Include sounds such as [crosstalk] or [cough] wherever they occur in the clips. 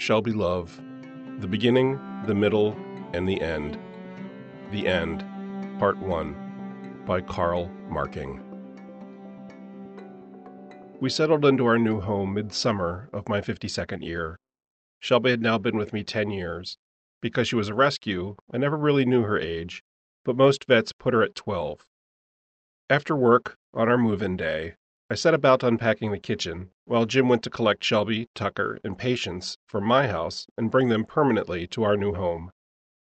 Shelby Love The Beginning, the Middle, and the End. The End, Part 1 by Carl Marking. We settled into our new home midsummer of my 52nd year. Shelby had now been with me 10 years. Because she was a rescue, I never really knew her age, but most vets put her at 12. After work, on our move in day, I set about unpacking the kitchen, while Jim went to collect Shelby, Tucker, and Patience from my house and bring them permanently to our new home.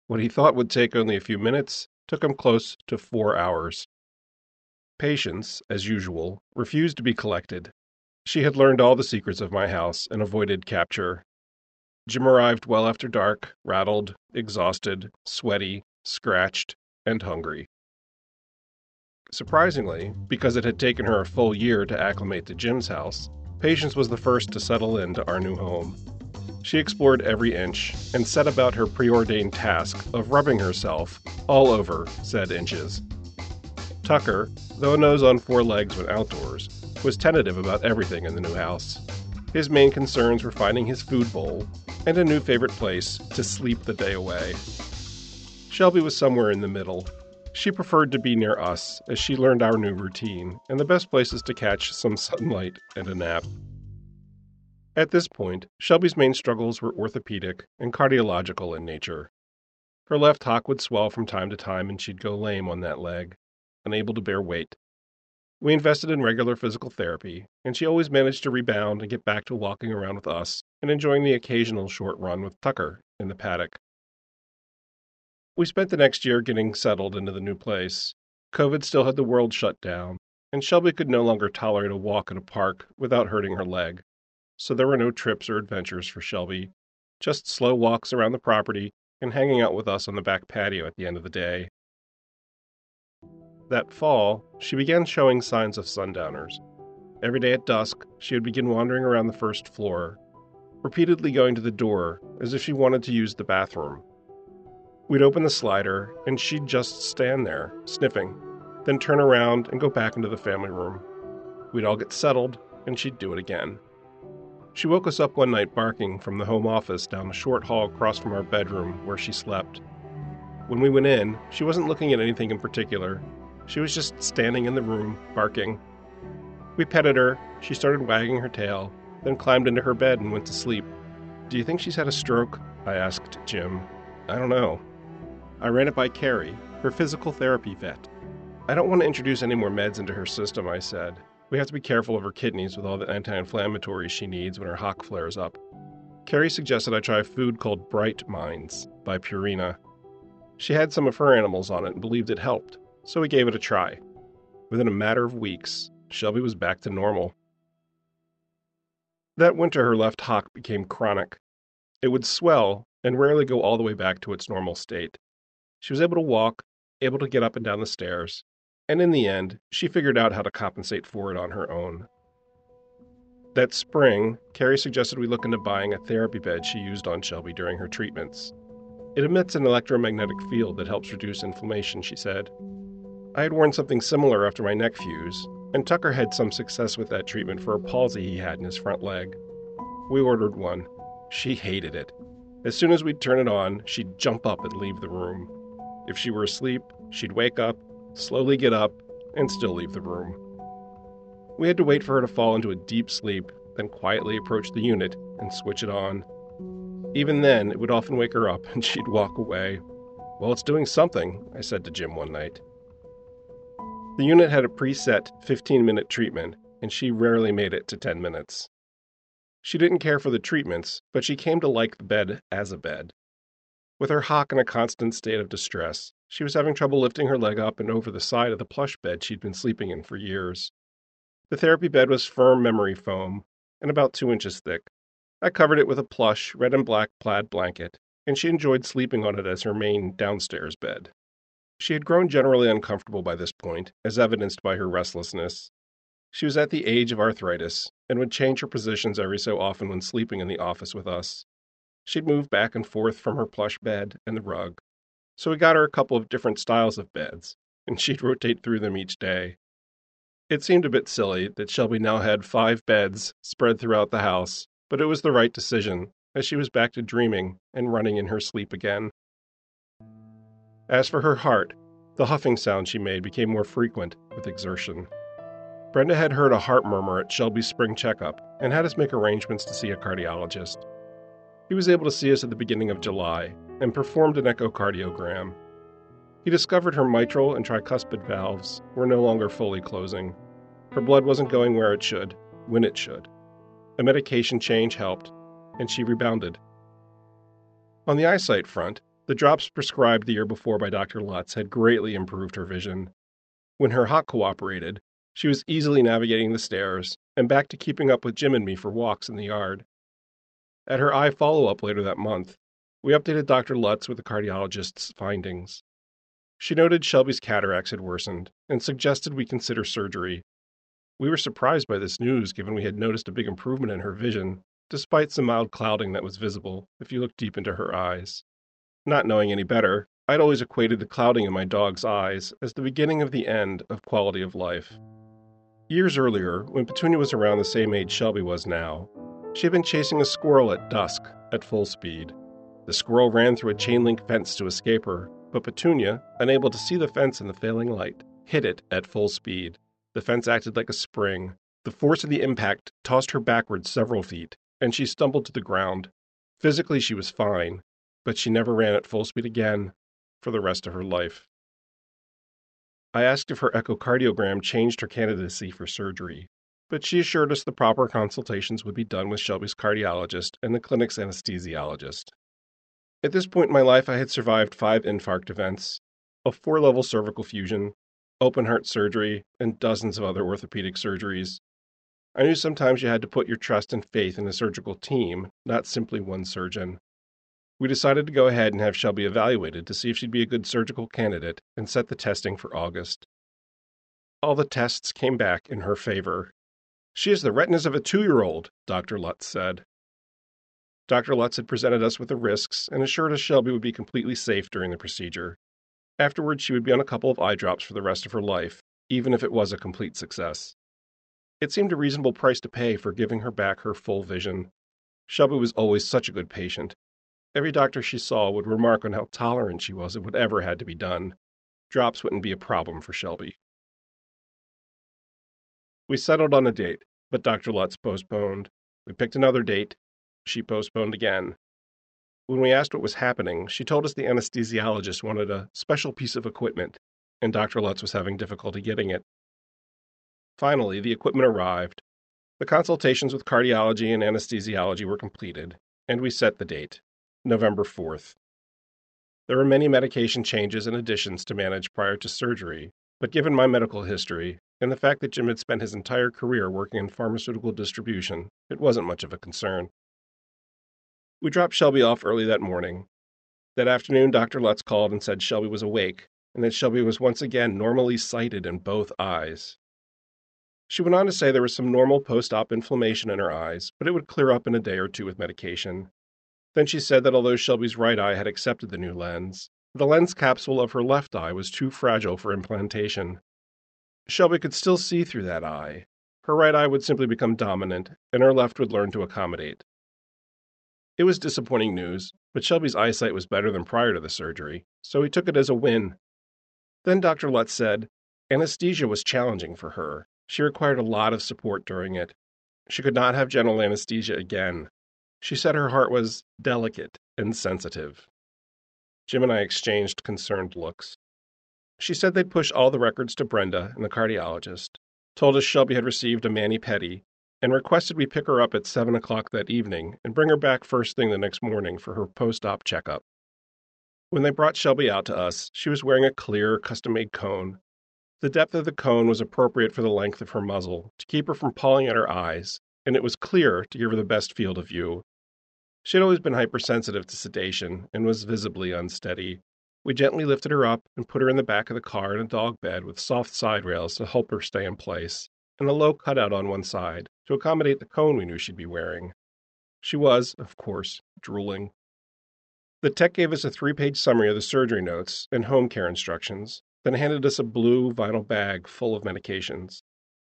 What he thought would take only a few minutes took him close to four hours. Patience, as usual, refused to be collected. She had learned all the secrets of my house and avoided capture. Jim arrived well after dark, rattled, exhausted, sweaty, scratched, and hungry. Surprisingly, because it had taken her a full year to acclimate to Jim's house, Patience was the first to settle into our new home. She explored every inch and set about her preordained task of rubbing herself all over said inches. Tucker, though a nose on four legs when outdoors, was tentative about everything in the new house. His main concerns were finding his food bowl and a new favorite place to sleep the day away. Shelby was somewhere in the middle, she preferred to be near us as she learned our new routine and the best places to catch some sunlight and a nap. At this point, Shelby's main struggles were orthopedic and cardiological in nature. Her left hock would swell from time to time and she'd go lame on that leg, unable to bear weight. We invested in regular physical therapy, and she always managed to rebound and get back to walking around with us and enjoying the occasional short run with Tucker in the paddock. We spent the next year getting settled into the new place. COVID still had the world shut down, and Shelby could no longer tolerate a walk in a park without hurting her leg. So there were no trips or adventures for Shelby, just slow walks around the property and hanging out with us on the back patio at the end of the day. That fall, she began showing signs of sundowners. Every day at dusk, she would begin wandering around the first floor, repeatedly going to the door as if she wanted to use the bathroom. We'd open the slider, and she'd just stand there, sniffing, then turn around and go back into the family room. We'd all get settled, and she'd do it again. She woke us up one night barking from the home office down the short hall across from our bedroom where she slept. When we went in, she wasn't looking at anything in particular. She was just standing in the room, barking. We petted her, she started wagging her tail, then climbed into her bed and went to sleep. Do you think she's had a stroke? I asked Jim. I don't know. I ran it by Carrie, her physical therapy vet. I don't want to introduce any more meds into her system, I said. We have to be careful of her kidneys with all the anti inflammatories she needs when her hock flares up. Carrie suggested I try a food called Bright Minds by Purina. She had some of her animals on it and believed it helped, so we gave it a try. Within a matter of weeks, Shelby was back to normal. That winter, her left hock became chronic. It would swell and rarely go all the way back to its normal state. She was able to walk, able to get up and down the stairs, and in the end, she figured out how to compensate for it on her own. That spring, Carrie suggested we look into buying a therapy bed she used on Shelby during her treatments. It emits an electromagnetic field that helps reduce inflammation, she said. I had worn something similar after my neck fuse, and Tucker had some success with that treatment for a palsy he had in his front leg. We ordered one. She hated it. As soon as we'd turn it on, she'd jump up and leave the room. If she were asleep, she'd wake up, slowly get up, and still leave the room. We had to wait for her to fall into a deep sleep, then quietly approach the unit and switch it on. Even then, it would often wake her up [laughs] and she'd walk away. Well, it's doing something, I said to Jim one night. The unit had a preset 15 minute treatment, and she rarely made it to 10 minutes. She didn't care for the treatments, but she came to like the bed as a bed. With her hock in a constant state of distress, she was having trouble lifting her leg up and over the side of the plush bed she'd been sleeping in for years. The therapy bed was firm memory foam and about two inches thick. I covered it with a plush red and black plaid blanket, and she enjoyed sleeping on it as her main downstairs bed. She had grown generally uncomfortable by this point, as evidenced by her restlessness. She was at the age of arthritis and would change her positions every so often when sleeping in the office with us. She'd move back and forth from her plush bed and the rug. So we got her a couple of different styles of beds, [laughs] and she'd rotate through them each day. It seemed a bit silly that Shelby now had five beds spread throughout the house, but it was the right decision, as she was back to dreaming and running in her sleep again. As for her heart, the huffing sound she made became more frequent with exertion. Brenda had heard a heart murmur at Shelby's spring checkup and had us make arrangements to see a cardiologist. He was able to see us at the beginning of July and performed an echocardiogram. He discovered her mitral and tricuspid valves were no longer fully closing. Her blood wasn't going where it should, when it should. A medication change helped, and she rebounded. On the eyesight front, the drops prescribed the year before by Dr. Lutz had greatly improved her vision. When her hock cooperated, she was easily navigating the stairs and back to keeping up with Jim and me for walks in the yard. At her eye follow up later that month, we updated Dr. Lutz with the cardiologist's findings. She noted Shelby's cataracts had worsened and suggested we consider surgery. We were surprised by this news given we had noticed a big improvement in her vision, despite some mild clouding that was visible if you looked deep into her eyes. Not knowing any better, I'd always equated the clouding in my dog's eyes as the beginning of the end of quality of life. Years earlier, when Petunia was around the same age Shelby was now, she had been chasing a squirrel at dusk at full speed. The squirrel ran through a chain link fence to escape her, but Petunia, unable to see the fence in the failing light, hit it at full speed. The fence acted like a spring. The force of the impact tossed her backwards several feet, and she stumbled to the ground. Physically, she was fine, but she never ran at full speed again for the rest of her life. I asked if her echocardiogram changed her candidacy for surgery but she assured us the proper consultations would be done with Shelby's cardiologist and the clinic's anesthesiologist. At this point in my life, I had survived five infarct events, a four level cervical fusion, open heart surgery, and dozens of other orthopedic surgeries. I knew sometimes you had to put your trust and faith in a surgical team, not simply one surgeon. We decided to go ahead and have Shelby evaluated to see if she'd be a good surgical candidate and set the testing for August. All the tests came back in her favor, she has the retinas of a two year old, Dr. Lutz said. Dr. Lutz had presented us with the risks and assured us Shelby would be completely safe during the procedure. Afterwards, she would be on a couple of eye drops for the rest of her life, even if it was a complete success. It seemed a reasonable price to pay for giving her back her full vision. Shelby was always such a good patient. Every doctor she saw would remark on how tolerant she was of whatever had to be done. Drops wouldn't be a problem for Shelby. We settled on a date, but Dr. Lutz postponed. We picked another date. She postponed again. When we asked what was happening, she told us the anesthesiologist wanted a special piece of equipment, and Dr. Lutz was having difficulty getting it. Finally, the equipment arrived. The consultations with cardiology and anesthesiology were completed, and we set the date November 4th. There were many medication changes and additions to manage prior to surgery, but given my medical history, and the fact that Jim had spent his entire career working in pharmaceutical distribution, it wasn't much of a concern. We dropped Shelby off early that morning. That afternoon, Dr. Lutz called and said Shelby was awake and that Shelby was once again normally sighted in both eyes. She went on to say there was some normal post op inflammation in her eyes, but it would clear up in a day or two with medication. Then she said that although Shelby's right eye had accepted the new lens, the lens capsule of her left eye was too fragile for implantation Shelby could still see through that eye. Her right eye would simply become dominant, and her left would learn to accommodate. It was disappointing news, but Shelby's eyesight was better than prior to the surgery, so he took it as a win. Then Dr. Lutz said anesthesia was challenging for her. She required a lot of support during it. She could not have general anesthesia again. She said her heart was delicate and sensitive. Jim and I exchanged concerned looks. She said they'd push all the records to Brenda and the cardiologist, told us Shelby had received a mani pedi, and requested we pick her up at 7 o'clock that evening and bring her back first thing the next morning for her post op checkup. When they brought Shelby out to us, she was wearing a clear, custom made cone. The depth of the cone was appropriate for the length of her muzzle to keep her from pawing at her eyes, and it was clear to give her the best field of view. She had always been hypersensitive to sedation and was visibly unsteady, we gently lifted her up and put her in the back of the car in a dog bed with soft side rails to help her stay in place, and a low cutout on one side to accommodate the cone we knew she'd be wearing. She was, of course, drooling. The tech gave us a three page summary of the surgery notes and home care instructions, then handed us a blue vinyl bag full of medications.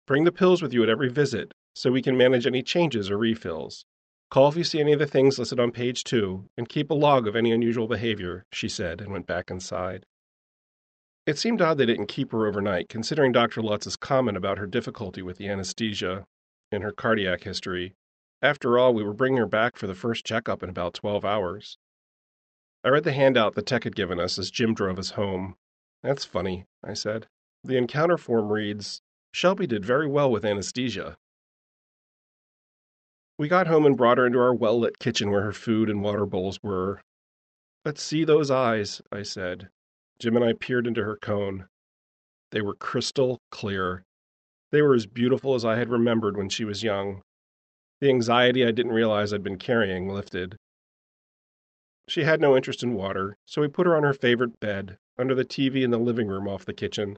Bring the pills with you at every visit so we can manage any changes or refills. Call if you see any of the things listed on page two, and keep a log of any unusual behavior, she said, and went back inside. It seemed odd they didn't keep her overnight, considering Dr. Lutz's comment about her difficulty with the anesthesia and her cardiac history. After all, we were bringing her back for the first checkup in about 12 hours. I read the handout the tech had given us as Jim drove us home. That's funny, I said. The encounter form reads Shelby did very well with anesthesia. We got home and brought her into our well lit kitchen where her food and water bowls were. Let's see those eyes, I said. Jim and I peered into her cone. They were crystal clear. They were as beautiful as I had remembered when she was young. The anxiety I didn't realize I'd been carrying lifted. She had no interest in water, so we put her on her favorite bed, under the TV in the living room off the kitchen.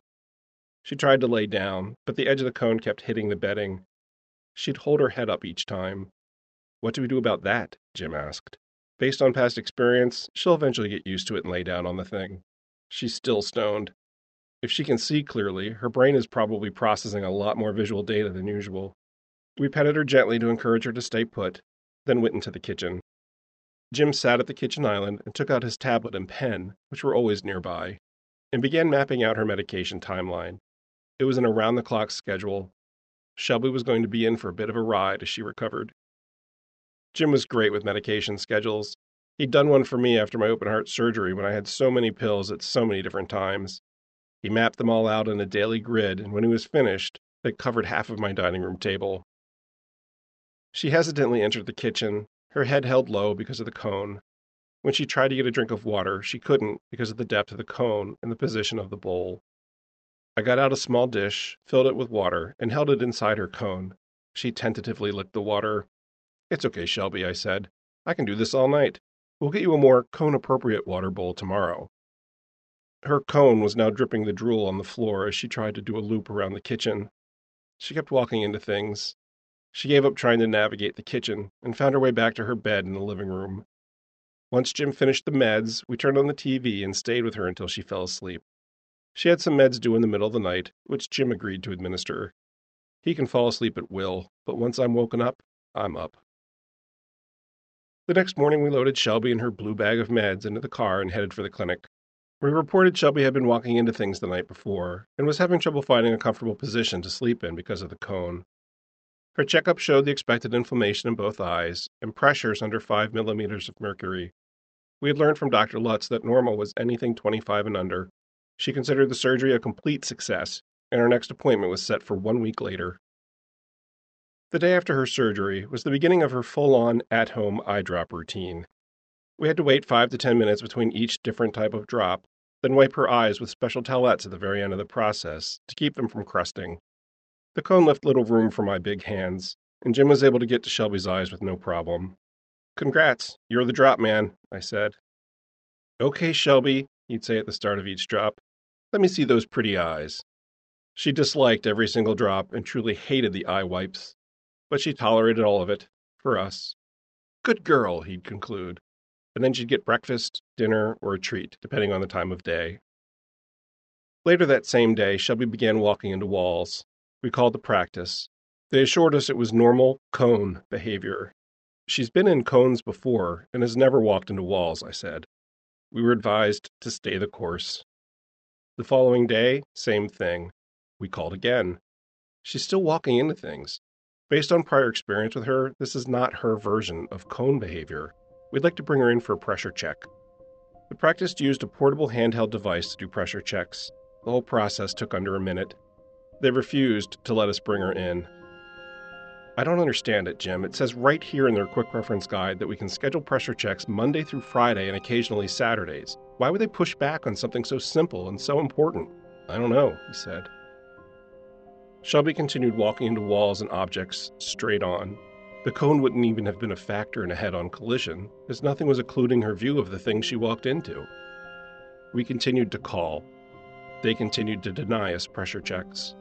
She tried to lay down, but the edge of the cone kept hitting the bedding, She'd hold her head up each time. What do we do about that? Jim asked. Based on past experience, she'll eventually get used to it and lay down on the thing. She's still stoned. If she can see clearly, her brain is probably processing a lot more visual data than usual. We petted her gently to encourage her to stay put, then went into the kitchen. Jim sat at the kitchen island and took out his tablet and pen, which were always nearby, and began mapping out her medication timeline. It was an around the clock schedule, Shelby was going to be in for a bit of a ride as she recovered. Jim was great with medication schedules. He'd done one for me after my open heart surgery when I had so many pills at so many different times. He mapped them all out in a daily grid, and when he was finished, it covered half of my dining room table. She hesitantly entered the kitchen, her head held low because of the cone. When she tried to get a drink of water, she couldn't because of the depth of the cone and the position of the bowl. I got out a small dish, filled it with water, and held it inside her cone. She tentatively licked the water. It's okay, Shelby, I said. I can do this all night. We'll get you a more cone appropriate water bowl tomorrow. Her cone was now dripping the drool on the floor as she tried to do a loop around the kitchen. She kept walking into things. She gave up trying to navigate the kitchen and found her way back to her bed in the living room. Once Jim finished the meds, we turned on the TV and stayed with her until she fell asleep. She had some meds due in the middle of the night, which Jim agreed to administer. He can fall asleep at will, but once I'm woken up, I'm up. The next morning, we loaded Shelby and her blue bag of meds into the car and headed for the clinic. We reported Shelby had been walking into things the night before and was having trouble finding a comfortable position to sleep in because of the cone. Her checkup showed the expected inflammation in both eyes and pressures under 5 millimeters of mercury. We had learned from Dr. Lutz that normal was anything 25 and under, she considered the surgery a complete success, and her next appointment was set for one week later. The day after her surgery was the beginning of her full on at home eye drop routine. We had to wait five to ten minutes between each different type of drop, then wipe her eyes with special towelettes at the very end of the process to keep them from crusting. The cone left little room for my big hands, and Jim was able to get to Shelby's eyes with no problem. Congrats, you're the drop man, I said. Okay, Shelby, he'd say at the start of each drop. Let me see those pretty eyes. She disliked every single drop and truly hated the eye wipes, but she tolerated all of it, for us. Good girl, he'd conclude. And then she'd get breakfast, dinner, or a treat, depending on the time of day. Later that same day, Shelby began walking into walls. We called the practice. They assured us it was normal cone behavior. She's been in cones before and has never walked into walls, I said. We were advised to stay the course. The following day, same thing. We called again. She's still walking into things. Based on prior experience with her, this is not her version of cone behavior. We'd like to bring her in for a pressure check. The practice used a portable handheld device to do pressure checks. The whole process took under a minute. They refused to let us bring her in. I don't understand it, Jim. It says right here in their quick reference guide that we can schedule pressure checks Monday through Friday and occasionally Saturdays. Why would they push back on something so simple and so important? I don't know, he said. Shelby continued walking into walls and objects straight on. The cone wouldn't even have been a factor in a head on collision, as nothing was occluding her view of the thing she walked into. We continued to call. They continued to deny us pressure checks.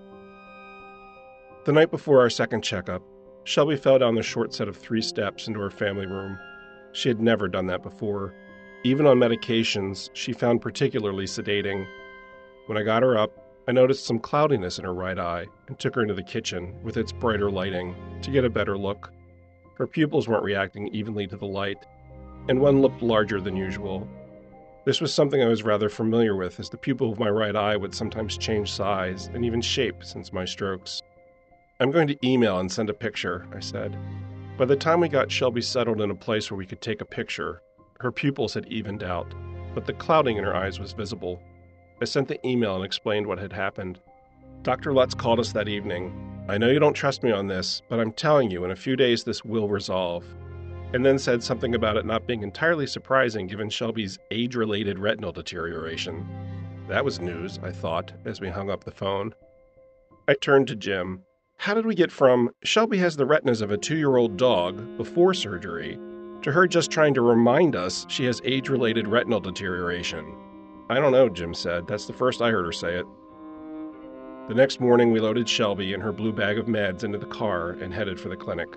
The night before our second checkup, Shelby fell down the short set of three steps into her family room. She had never done that before. Even on medications, she found particularly sedating. When I got her up, I noticed some cloudiness in her right eye and took her into the kitchen with its brighter lighting to get a better look. Her pupils weren't reacting evenly to the light, and one looked larger than usual. This was something I was rather familiar with, as the pupil of my right eye would sometimes change size and even shape since my strokes. I'm going to email and send a picture, I said. By the time we got Shelby settled in a place where we could take a picture, her pupils had evened out, but the clouding in her eyes was visible. I sent the email and explained what had happened. Dr. Lutz called us that evening. I know you don't trust me on this, but I'm telling you, in a few days this will resolve and then said something about it not being entirely surprising given Shelby's age related retinal deterioration. That was news, I thought, as we hung up the phone. I turned to Jim. How did we get from Shelby has the retinas of a two year old dog before surgery to her just trying to remind us she has age related retinal deterioration? I don't know, Jim said. That's the first I heard her say it. The next morning, we loaded Shelby and her blue bag of meds into the car and headed for the clinic.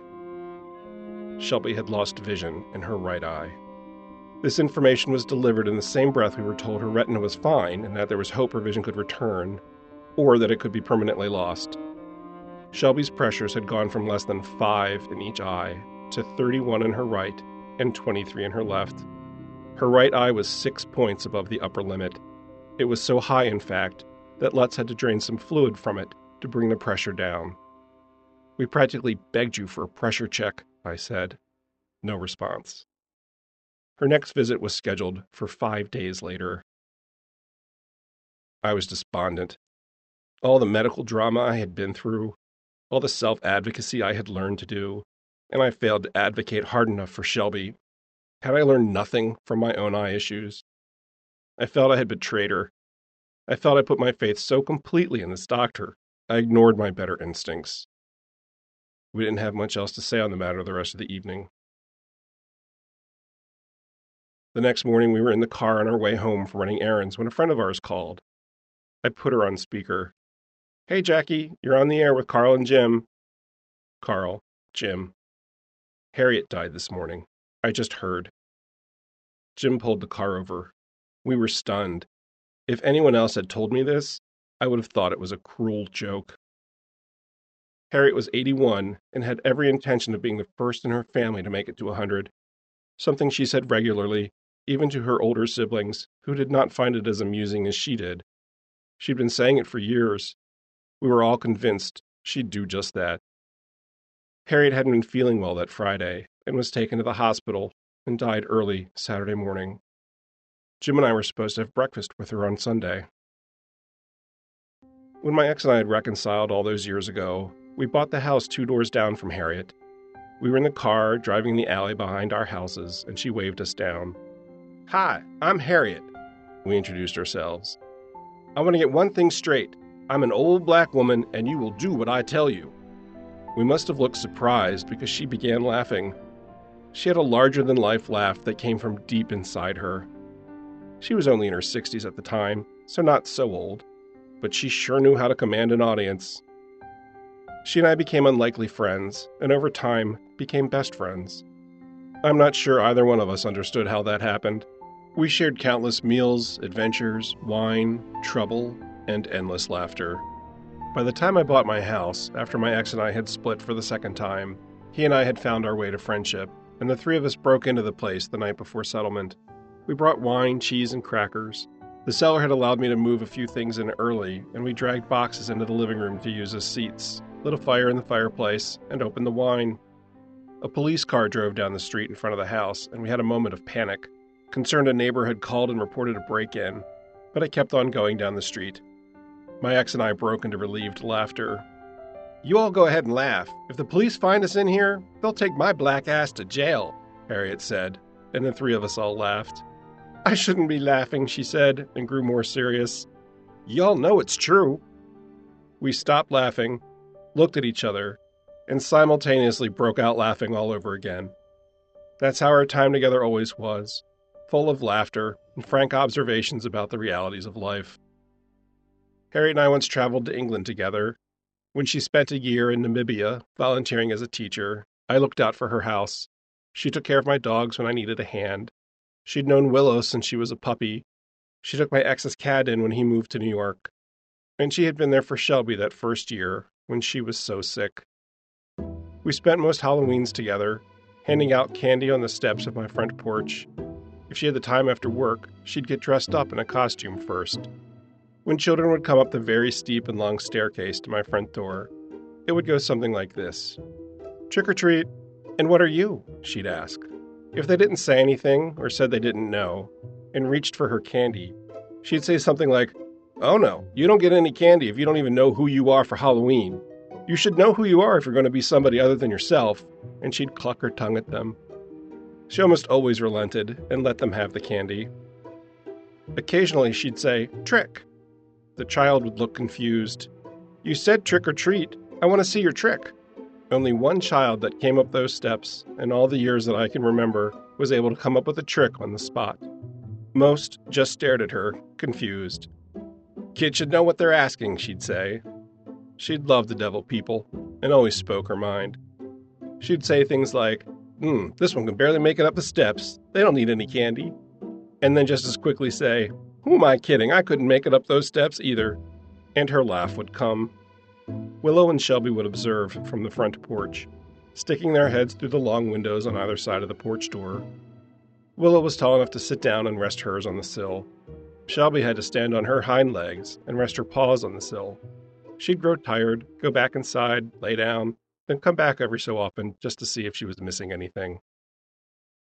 Shelby had lost vision in her right eye. This information was delivered in the same breath we were told her retina was fine and that there was hope her vision could return, or that it could be permanently lost. Shelby's pressures had gone from less than 5 in each eye to 31 in her right and 23 in her left. Her right eye was six points above the upper limit. It was so high, in fact, that Lutz had to drain some fluid from it to bring the pressure down. We practically begged you for a pressure check, I said. No response. Her next visit was scheduled for five days later. I was despondent. All the medical drama I had been through, all the self advocacy I had learned to do, and I failed to advocate hard enough for Shelby. Had I learned nothing from my own eye issues? I felt I had betrayed her. I felt I put my faith so completely in this doctor, I ignored my better instincts. We didn't have much else to say on the matter the rest of the evening. The next morning, we were in the car on our way home from running errands when a friend of ours called. I put her on speaker. Hey, Jackie, you're on the air with Carl and Jim. Carl, Jim. Harriet died this morning. I just heard. Jim pulled the car over. We were stunned. If anyone else had told me this, I would have thought it was a cruel joke. Harriet was 81 and had every intention of being the first in her family to make it to a 100, something she said regularly, even to her older siblings, who did not find it as amusing as she did. She'd been saying it for years. We were all convinced she'd do just that. Harriet hadn't been feeling well that Friday and was taken to the hospital and died early Saturday morning. Jim and I were supposed to have breakfast with her on Sunday. When my ex and I had reconciled all those years ago, we bought the house two doors down from Harriet. We were in the car, driving the alley behind our houses, and she waved us down. Hi, I'm Harriet. We introduced ourselves. I want to get one thing straight. I'm an old black woman, and you will do what I tell you. We must have looked surprised because she began laughing. She had a larger than life laugh that came from deep inside her. She was only in her 60s at the time, so not so old, but she sure knew how to command an audience. She and I became unlikely friends, and over time became best friends. I'm not sure either one of us understood how that happened. We shared countless meals, adventures, wine, trouble, and endless laughter. By the time I bought my house, after my ex and I had split for the second time, he and I had found our way to friendship, and the three of us broke into the place the night before settlement. We brought wine, cheese, and crackers. The seller had allowed me to move a few things in early, and we dragged boxes into the living room to use as seats lit a fire in the fireplace, and opened the wine. A police car drove down the street in front of the house, and we had a moment of panic. Concerned a neighbor had called and reported a break in, but I kept on going down the street. My ex and I broke into relieved laughter. You all go ahead and laugh. If the police find us in here, they'll take my black ass to jail, Harriet said, and the three of us all laughed. I shouldn't be laughing, she said, and grew more serious. Y'all know it's true. We stopped laughing looked at each other, and simultaneously broke out laughing all over again. That's how our time together always was full of laughter and frank observations about the realities of life. Harriet and I once traveled to England together. When she spent a year in Namibia volunteering as a teacher, I looked out for her house. She took care of my dogs when I needed a hand. She'd known Willow since she was a puppy. She took my ex's cat in when he moved to New York. And she had been there for Shelby that first year when she was so sick. We spent most Halloweens together, handing out candy on the steps of my front porch. If she had the time after work, she'd get dressed up in a costume first. When children would come up the very steep and long staircase to my front door, it would go something like this Trick or treat. And what are you? she'd ask. If they didn't say anything or said they didn't know and reached for her candy, she'd say something like, Oh no, you don't get any candy if you don't even know who you are for Halloween. You should know who you are if you're going to be somebody other than yourself. And she'd cluck her tongue at them. She almost always relented and let them have the candy. Occasionally, she'd say, Trick. The child would look confused. You said trick or treat. I want to see your trick. Only one child that came up those steps in all the years that I can remember was able to come up with a trick on the spot. Most just stared at her, confused. Kids should know what they're asking, she'd say. She'd love the devil people and always spoke her mind. She'd say things like, Hmm, this one can barely make it up the steps. They don't need any candy. And then just as quickly say, Who am I kidding? I couldn't make it up those steps either. And her laugh would come. Willow and Shelby would observe from the front porch, sticking their heads through the long windows on either side of the porch door. Willow was tall enough to sit down and rest hers on the sill. Shelby had to stand on her hind legs and rest her paws on the sill. She'd grow tired, go back inside, lay down, then come back every so often just to see if she was missing anything.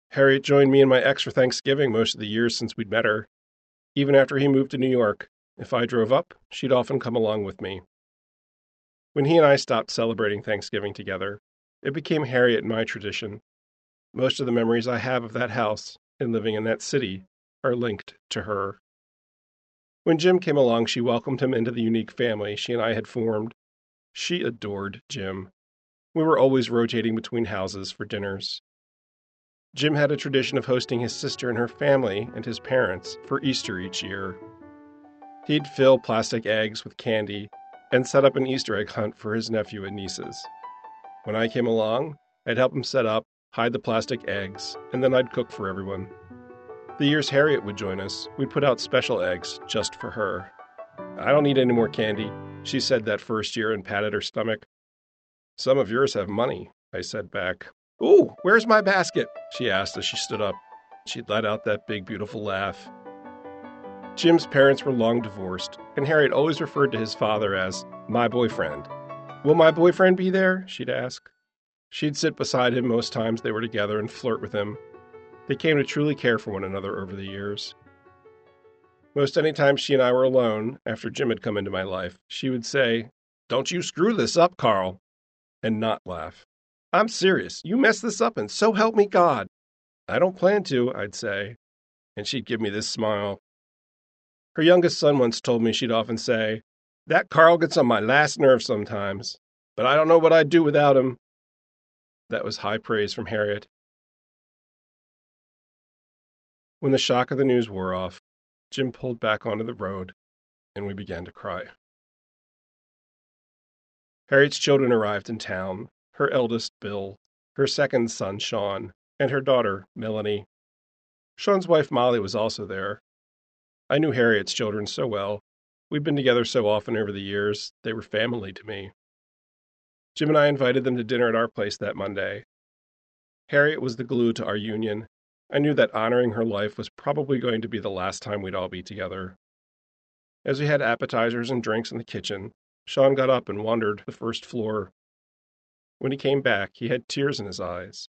Harriet joined me and my ex for Thanksgiving most of the years since we'd met her. Even after he moved to New York, if I drove up, she'd often come along with me. When he and I stopped celebrating Thanksgiving together, it became Harriet and my tradition. Most of the memories I have of that house and living in that city are linked to her. When Jim came along, she welcomed him into the unique family she and I had formed. She adored Jim. We were always rotating between houses for dinners. Jim had a tradition of hosting his sister and her family and his parents for Easter each year. He'd fill plastic eggs with candy and set up an Easter egg hunt for his nephew and nieces. When I came along, I'd help him set up, hide the plastic eggs, and then I'd cook for everyone. The years Harriet would join us, we'd put out special eggs just for her. I don't need any more candy, she said that first year and patted her stomach. Some of yours have money, I said back. Ooh, where's my basket? she asked as she stood up. She'd let out that big, beautiful laugh. Jim's parents were long divorced, and Harriet always referred to his father as my boyfriend. Will my boyfriend be there? she'd ask. She'd sit beside him most times they were together and flirt with him. They came to truly care for one another over the years. Most any time she and I were alone, after Jim had come into my life, she would say, Don't you screw this up, Carl and not laugh. I'm serious. You messed this up, and so help me God. I don't plan to, I'd say. And she'd give me this smile. Her youngest son once told me she'd often say, That Carl gets on my last nerve sometimes, but I don't know what I'd do without him. That was high praise from Harriet. When the shock of the news wore off, Jim pulled back onto the road, and we began to cry. Harriet's children arrived in town her eldest, Bill, her second son, Sean, and her daughter, Melanie. Sean's wife, Molly, was also there. I knew Harriet's children so well. We'd been together so often over the years, they were family to me. Jim and I invited them to dinner at our place that Monday. Harriet was the glue to our union. I knew that honoring her life was probably going to be the last time we'd all be together. As we had appetizers and drinks in the kitchen, Sean got up and wandered the first floor. When he came back, he had tears in his eyes.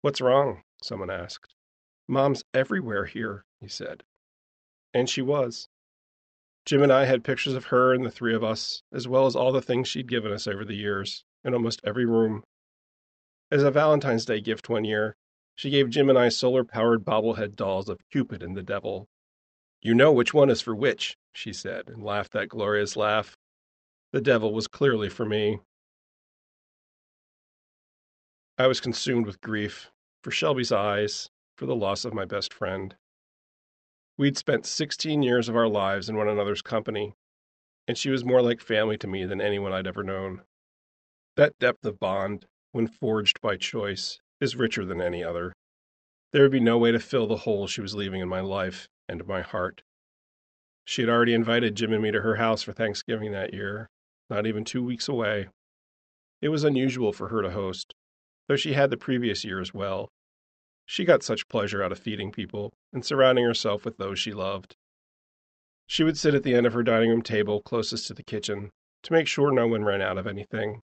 What's wrong? someone asked. Mom's everywhere here, he said. And she was. Jim and I had pictures of her and the three of us, as well as all the things she'd given us over the years, in almost every room. As a Valentine's Day gift one year, she gave Jim and I solar powered bobblehead dolls of Cupid and the Devil. You know which one is for which, she said, and laughed that glorious laugh. The devil was clearly for me. I was consumed with grief for Shelby's eyes, for the loss of my best friend. We'd spent 16 years of our lives in one another's company, and she was more like family to me than anyone I'd ever known. That depth of bond, when forged by choice, is richer than any other. There would be no way to fill the hole she was leaving in my life and my heart. She had already invited Jim and me to her house for Thanksgiving that year, not even two weeks away. It was unusual for her to host. Though she had the previous year as well. She got such pleasure out of feeding people and surrounding herself with those she loved. She would sit at the end of her dining room table closest to the kitchen to make sure no one ran out of anything.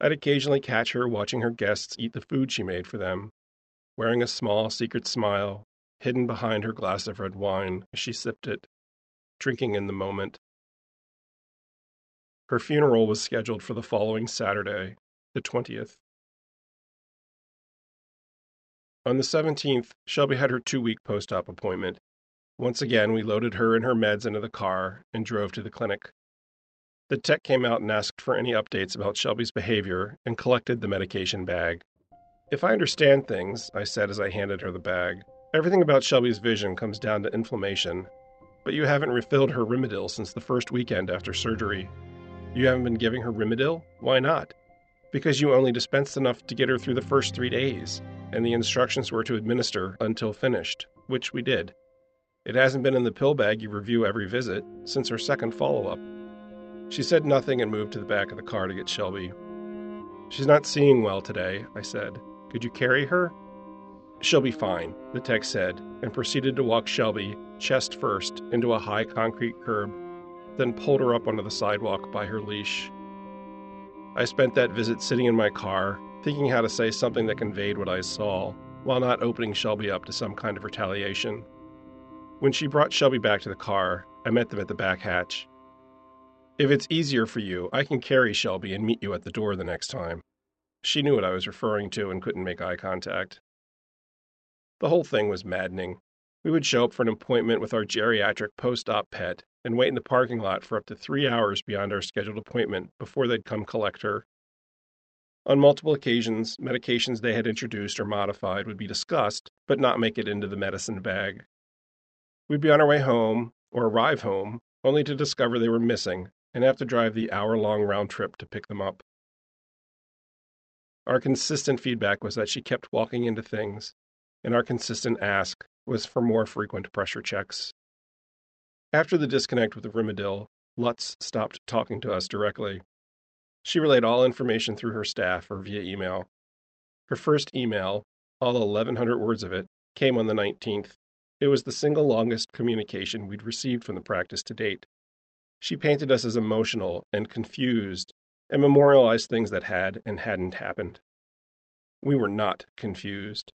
I'd occasionally catch her watching her guests eat the food she made for them, wearing a small secret smile hidden behind her glass of red wine as she sipped it, drinking in the moment. Her funeral was scheduled for the following Saturday, the 20th. On the 17th, Shelby had her two week post op appointment. Once again, we loaded her and her meds into the car and drove to the clinic. The tech came out and asked for any updates about Shelby's behavior and collected the medication bag. If I understand things, I said as I handed her the bag, everything about Shelby's vision comes down to inflammation. But you haven't refilled her Rimadyl since the first weekend after surgery. You haven't been giving her Rimadyl? Why not? Because you only dispensed enough to get her through the first three days, and the instructions were to administer until finished, which we did. It hasn't been in the pill bag you review every visit since her second follow up. She said nothing and moved to the back of the car to get Shelby. She's not seeing well today, I said. Could you carry her? She'll be fine, the tech said, and proceeded to walk Shelby, chest first, into a high concrete curb, then pulled her up onto the sidewalk by her leash. I spent that visit sitting in my car, thinking how to say something that conveyed what I saw, while not opening Shelby up to some kind of retaliation. When she brought Shelby back to the car, I met them at the back hatch. If it's easier for you, I can carry Shelby and meet you at the door the next time. She knew what I was referring to and couldn't make eye contact. The whole thing was maddening. We would show up for an appointment with our geriatric post op pet and wait in the parking lot for up to three hours beyond our scheduled appointment before they'd come collect her. On multiple occasions, medications they had introduced or modified would be discussed, but not make it into the medicine bag. We'd be on our way home, or arrive home, only to discover they were missing and have to drive the hour long round trip to pick them up. Our consistent feedback was that she kept walking into things, and our consistent ask was for more frequent pressure checks. After the disconnect with the Rimadyl, Lutz stopped talking to us directly. She relayed all information through her staff or via email. Her first email, all 1,100 words of it, came on the 19th. It was the single longest communication we'd received from the practice to date. She painted us as emotional and confused and memorialized things that had and hadn't happened. We were not confused.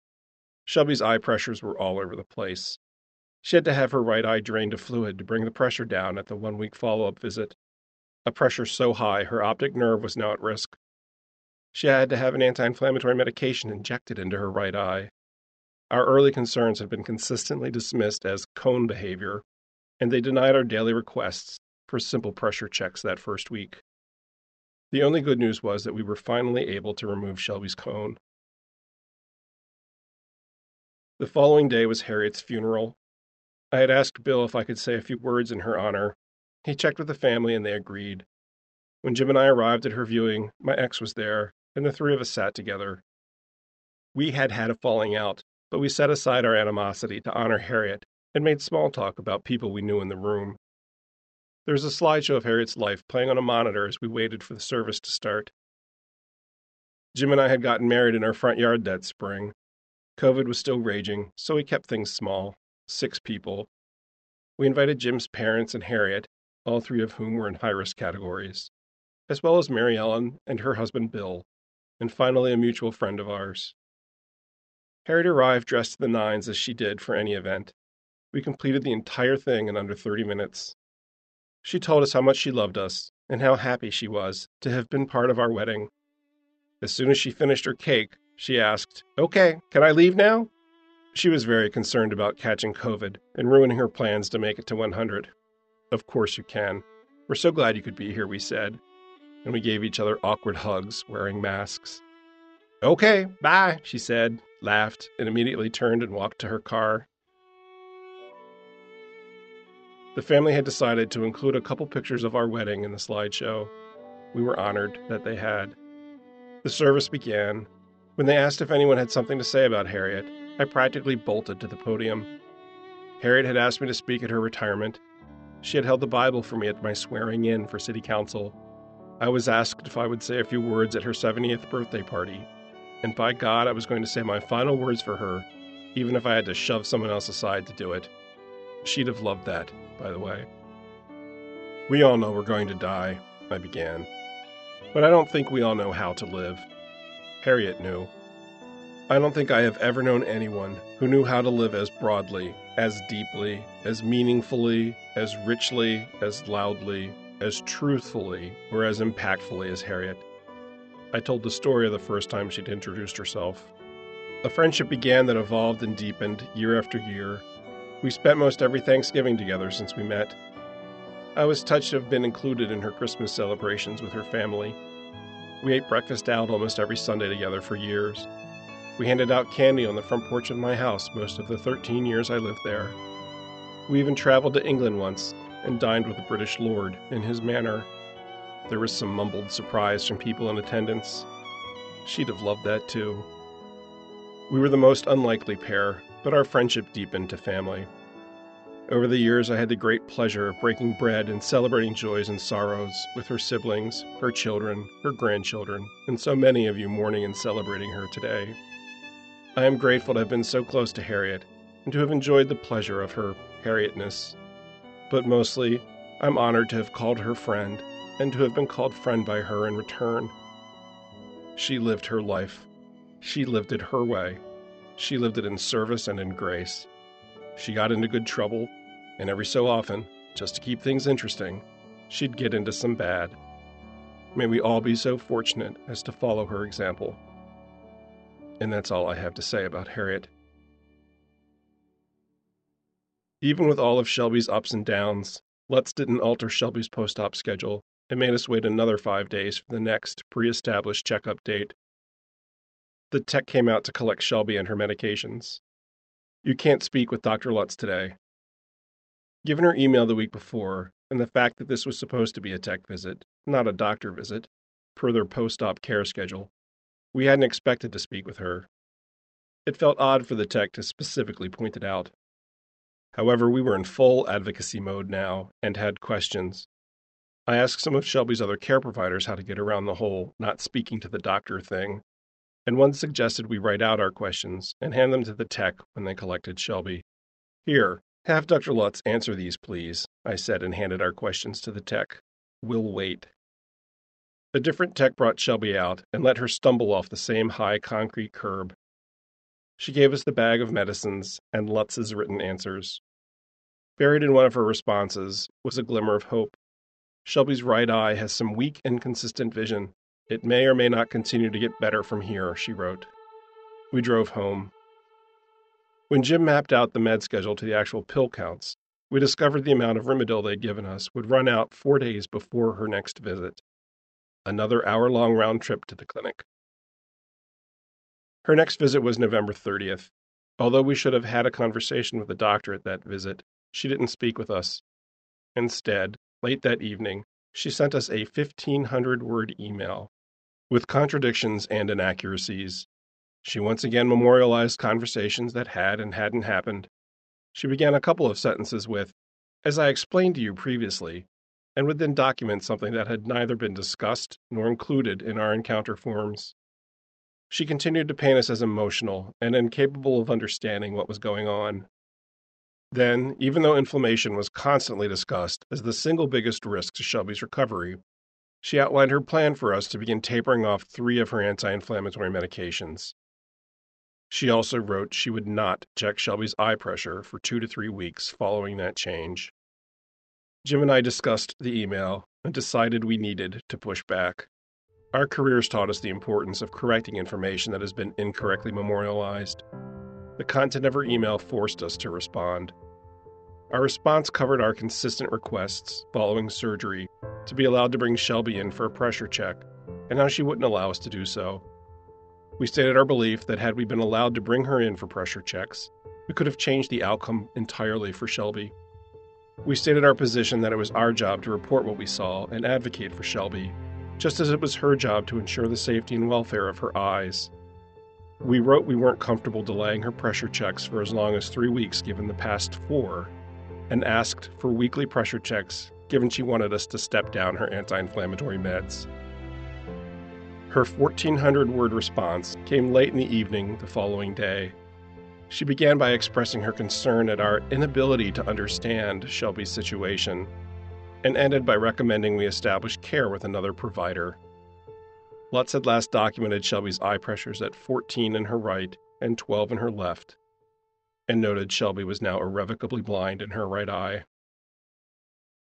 Shelby's eye pressures were all over the place. She had to have her right eye drained of fluid to bring the pressure down at the one week follow up visit. A pressure so high her optic nerve was now at risk. She had to have an anti inflammatory medication injected into her right eye. Our early concerns had been consistently dismissed as cone behavior, and they denied our daily requests for simple pressure checks that first week. The only good news was that we were finally able to remove Shelby's cone. The following day was Harriet's funeral. I had asked Bill if I could say a few words in her honor. He checked with the family and they agreed. When Jim and I arrived at her viewing, my ex was there, and the three of us sat together. We had had a falling out, but we set aside our animosity to honor Harriet and made small talk about people we knew in the room. There was a slideshow of Harriet's life playing on a monitor as we waited for the service to start. Jim and I had gotten married in our front yard that spring. COVID was still raging, so we kept things small six people. We invited Jim's parents and Harriet, all three of whom were in high risk categories, as well as Mary Ellen and her husband Bill, and finally a mutual friend of ours. Harriet arrived dressed to the nines as she did for any event. We completed the entire thing in under 30 minutes. She told us how much she loved us and how happy she was to have been part of our wedding. As soon as she finished her cake, she asked, Okay, can I leave now? She was very concerned about catching COVID and ruining her plans to make it to 100. Of course you can. We're so glad you could be here, we said, and we gave each other awkward hugs wearing masks. Okay, bye, she said, laughed, and immediately turned and walked to her car. The family had decided to include a couple pictures of our wedding in the slideshow. We were honored that they had. The service began. When they asked if anyone had something to say about Harriet, I practically bolted to the podium. Harriet had asked me to speak at her retirement. She had held the Bible for me at my swearing in for city council. I was asked if I would say a few words at her 70th birthday party. and by God, I was going to say my final words for her, even if I had to shove someone else aside to do it. She'd have loved that, by the way. We all know we're going to die, I began. But I don't think we all know how to live. Harriet knew. I don't think I have ever known anyone who knew how to live as broadly, as deeply, as meaningfully, as richly, as loudly, as truthfully, or as impactfully as Harriet. I told the story of the first time she'd introduced herself. A friendship began that evolved and deepened year after year. We spent most every Thanksgiving together since we met. I was touched to have been included in her Christmas celebrations with her family. We ate breakfast out almost every Sunday together for years. We handed out candy on the front porch of my house most of the 13 years I lived there. We even traveled to England once and dined with a British lord in his manor. There was some mumbled surprise from people in attendance. She'd have loved that too. We were the most unlikely pair, but our friendship deepened to family. Over the years, I had the great pleasure of breaking bread and celebrating joys and sorrows with her siblings, her children, her grandchildren, and so many of you mourning and celebrating her today. I am grateful to have been so close to Harriet and to have enjoyed the pleasure of her Harrietness. But mostly, I'm honored to have called her friend and to have been called friend by her in return. She lived her life. She lived it her way. She lived it in service and in grace. She got into good trouble, and every so often, just to keep things interesting, she'd get into some bad. May we all be so fortunate as to follow her example. And that's all I have to say about Harriet. Even with all of Shelby's ups and downs, Lutz didn't alter Shelby's post op schedule and made us wait another five days for the next pre established checkup date. The tech came out to collect Shelby and her medications. You can't speak with Dr. Lutz today. Given her email the week before, and the fact that this was supposed to be a tech visit, not a doctor visit, per their post op care schedule, we hadn't expected to speak with her. It felt odd for the tech to specifically point it out. However, we were in full advocacy mode now and had questions. I asked some of Shelby's other care providers how to get around the whole not speaking to the doctor thing, and one suggested we write out our questions and hand them to the tech when they collected Shelby. Here, have Dr. Lutz answer these, please, I said and handed our questions to the tech. We'll wait. A different tech brought Shelby out and let her stumble off the same high concrete curb. She gave us the bag of medicines and Lutz's written answers. Buried in one of her responses was a glimmer of hope. Shelby's right eye has some weak, inconsistent vision. It may or may not continue to get better from here, she wrote. We drove home. When Jim mapped out the med schedule to the actual pill counts, we discovered the amount of Rimadyl they'd given us would run out four days before her next visit another hour long round trip to the clinic. Her next visit was November 30th. Although we should have had a conversation with the doctor at that visit, she didn't speak with us. Instead, late that evening, she sent us a 1,500 word email with contradictions and inaccuracies. She once again memorialized conversations that had and hadn't happened. She began a couple of sentences with, As I explained to you previously, and would then document something that had neither been discussed nor included in our encounter forms. She continued to paint us as emotional and incapable of understanding what was going on. Then, even though inflammation was constantly discussed as the single biggest risk to Shelby's recovery, she outlined her plan for us to begin tapering off three of her anti inflammatory medications. She also wrote she would not check Shelby's eye pressure for two to three weeks following that change. Jim and I discussed the email and decided we needed to push back. Our careers taught us the importance of correcting information that has been incorrectly memorialized. The content of her email forced us to respond. Our response covered our consistent requests following surgery to be allowed to bring Shelby in for a pressure check and how she wouldn't allow us to do so. We stated our belief that had we been allowed to bring her in for pressure checks, we could have changed the outcome entirely for Shelby. We stated our position that it was our job to report what we saw and advocate for Shelby, just as it was her job to ensure the safety and welfare of her eyes. We wrote we weren't comfortable delaying her pressure checks for as long as three weeks given the past four, and asked for weekly pressure checks given she wanted us to step down her anti inflammatory meds. Her 1,400 word response came late in the evening the following day. She began by expressing her concern at our inability to understand Shelby's situation and ended by recommending we establish care with another provider. Lutz had last documented Shelby's eye pressures at 14 in her right and 12 in her left, and noted Shelby was now irrevocably blind in her right eye.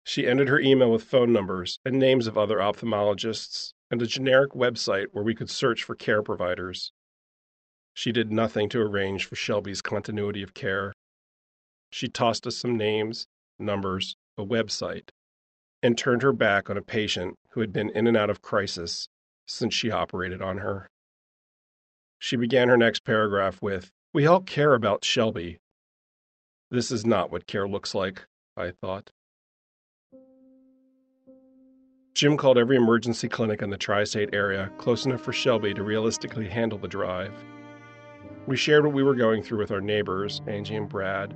She ended her email with phone numbers and names of other ophthalmologists and a generic website where we could search for care providers. She did nothing to arrange for Shelby's continuity of care. She tossed us some names, numbers, a website, and turned her back on a patient who had been in and out of crisis since she operated on her. She began her next paragraph with, We all care about Shelby. This is not what care looks like, I thought. Jim called every emergency clinic in the tri state area close enough for Shelby to realistically handle the drive. We shared what we were going through with our neighbors, Angie and Brad,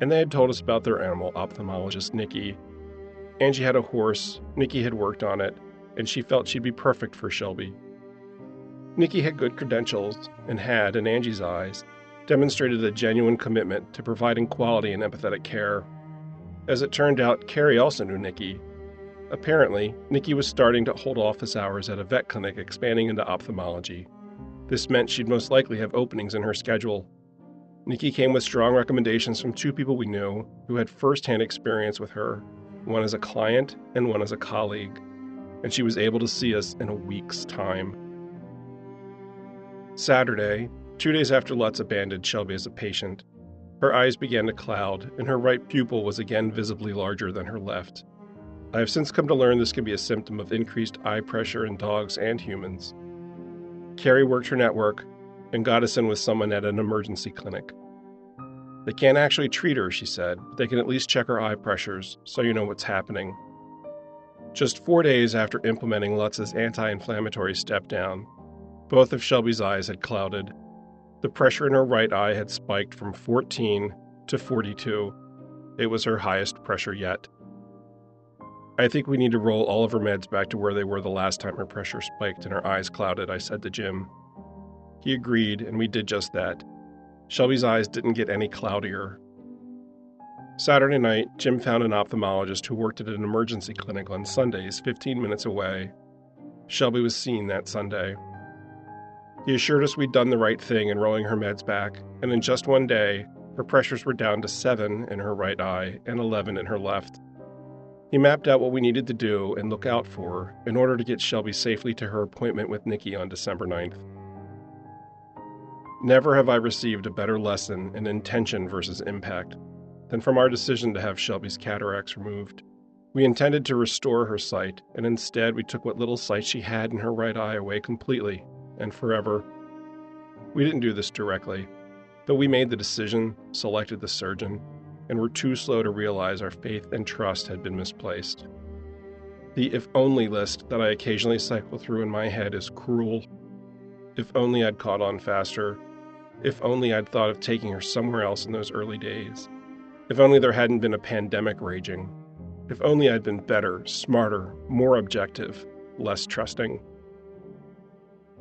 and they had told us about their animal ophthalmologist, Nikki. Angie had a horse, Nikki had worked on it, and she felt she'd be perfect for Shelby. Nikki had good credentials and had, in Angie's eyes, demonstrated a genuine commitment to providing quality and empathetic care. As it turned out, Carrie also knew Nikki. Apparently, Nikki was starting to hold office hours at a vet clinic expanding into ophthalmology. This meant she'd most likely have openings in her schedule. Nikki came with strong recommendations from two people we knew who had firsthand experience with her, one as a client and one as a colleague, and she was able to see us in a week's time. Saturday, two days after Lutz abandoned Shelby as a patient, her eyes began to cloud, and her right pupil was again visibly larger than her left. I have since come to learn this can be a symptom of increased eye pressure in dogs and humans. Carrie worked her network and got us in with someone at an emergency clinic. They can't actually treat her, she said, but they can at least check her eye pressures so you know what's happening. Just four days after implementing Lutz's anti inflammatory step down, both of Shelby's eyes had clouded. The pressure in her right eye had spiked from 14 to 42. It was her highest pressure yet. I think we need to roll all of her meds back to where they were the last time her pressure spiked and her eyes clouded, I said to Jim. He agreed, and we did just that. Shelby's eyes didn't get any cloudier. Saturday night, Jim found an ophthalmologist who worked at an emergency clinic on Sundays 15 minutes away. Shelby was seen that Sunday. He assured us we'd done the right thing in rolling her meds back, and in just one day, her pressures were down to 7 in her right eye and 11 in her left. He mapped out what we needed to do and look out for in order to get Shelby safely to her appointment with Nikki on December 9th. Never have I received a better lesson in intention versus impact than from our decision to have Shelby's cataracts removed. We intended to restore her sight, and instead we took what little sight she had in her right eye away completely and forever. We didn't do this directly, but we made the decision, selected the surgeon, and were too slow to realize our faith and trust had been misplaced. The if only list that I occasionally cycle through in my head is cruel. If only I'd caught on faster. If only I'd thought of taking her somewhere else in those early days. If only there hadn't been a pandemic raging. If only I'd been better, smarter, more objective, less trusting.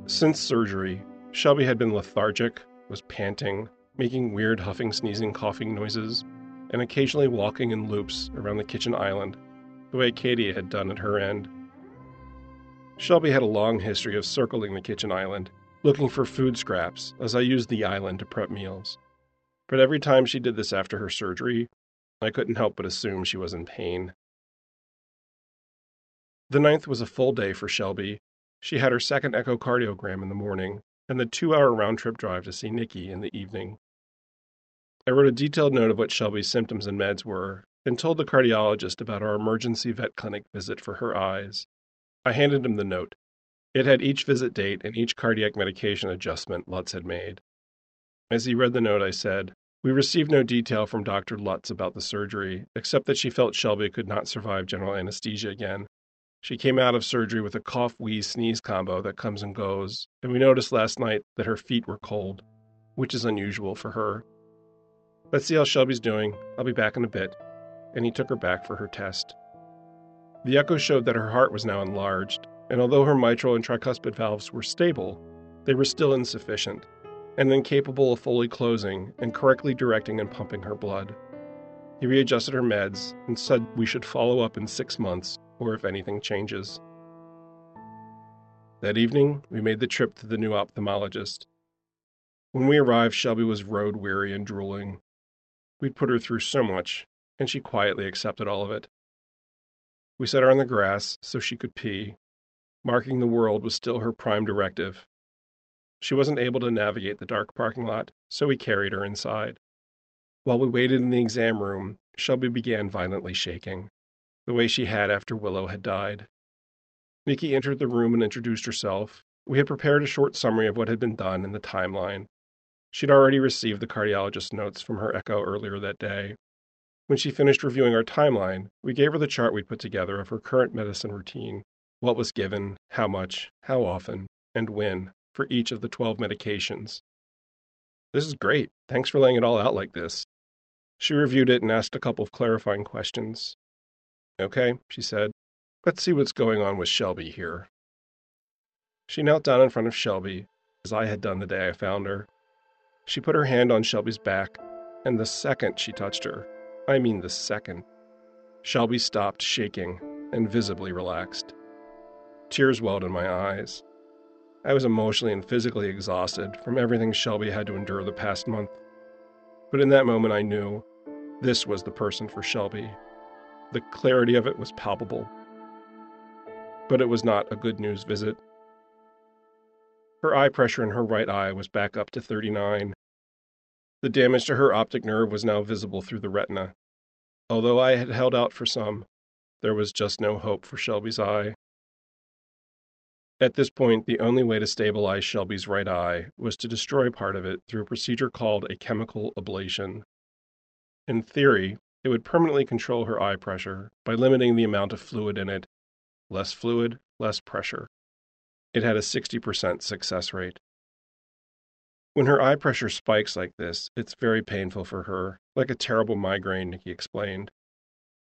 Since surgery, Shelby had been lethargic, was panting, making weird huffing, sneezing, coughing noises, and occasionally walking in loops around the kitchen island, the way Katie had done at her end. Shelby had a long history of circling the kitchen island, looking for food scraps as I used the island to prep meals. But every time she did this after her surgery, I couldn't help but assume she was in pain. The ninth was a full day for Shelby. She had her second echocardiogram in the morning and the two hour round trip drive to see Nikki in the evening. I wrote a detailed note of what Shelby's symptoms and meds were, and told the cardiologist about our emergency vet clinic visit for her eyes. I handed him the note. It had each visit date and each cardiac medication adjustment Lutz had made. As he read the note, I said, We received no detail from Dr. Lutz about the surgery, except that she felt Shelby could not survive general anesthesia again. She came out of surgery with a cough, wheeze, sneeze combo that comes and goes, and we noticed last night that her feet were cold, which is unusual for her. Let's see how Shelby's doing. I'll be back in a bit. And he took her back for her test. The echo showed that her heart was now enlarged, and although her mitral and tricuspid valves were stable, they were still insufficient and incapable of fully closing and correctly directing and pumping her blood. He readjusted her meds and said we should follow up in six months or if anything changes. That evening, we made the trip to the new ophthalmologist. When we arrived, Shelby was road weary and drooling. We'd put her through so much, and she quietly accepted all of it. We set her on the grass so she could pee. Marking the world was still her prime directive. She wasn't able to navigate the dark parking lot, so we carried her inside. While we waited in the exam room, Shelby began violently shaking, the way she had after Willow had died. Nikki entered the room and introduced herself. We had prepared a short summary of what had been done in the timeline. She'd already received the cardiologist's notes from her echo earlier that day. When she finished reviewing our timeline, we gave her the chart we'd put together of her current medicine routine what was given, how much, how often, and when for each of the 12 medications. This is great. Thanks for laying it all out like this. She reviewed it and asked a couple of clarifying questions. Okay, she said. Let's see what's going on with Shelby here. She knelt down in front of Shelby, as I had done the day I found her. She put her hand on Shelby's back, and the second she touched her, I mean the second, Shelby stopped shaking and visibly relaxed. Tears welled in my eyes. I was emotionally and physically exhausted from everything Shelby had to endure the past month. But in that moment, I knew this was the person for Shelby. The clarity of it was palpable but it was not a good news visit. Her eye pressure in her right eye was back up to 39. The damage to her optic nerve was now visible through the retina. Although I had held out for some, there was just no hope for Shelby's eye. At this point, the only way to stabilize Shelby's right eye was to destroy part of it through a procedure called a chemical ablation. In theory, it would permanently control her eye pressure by limiting the amount of fluid in it less fluid, less pressure. It had a 60% success rate. When her eye pressure spikes like this, it's very painful for her, like a terrible migraine, Nikki explained.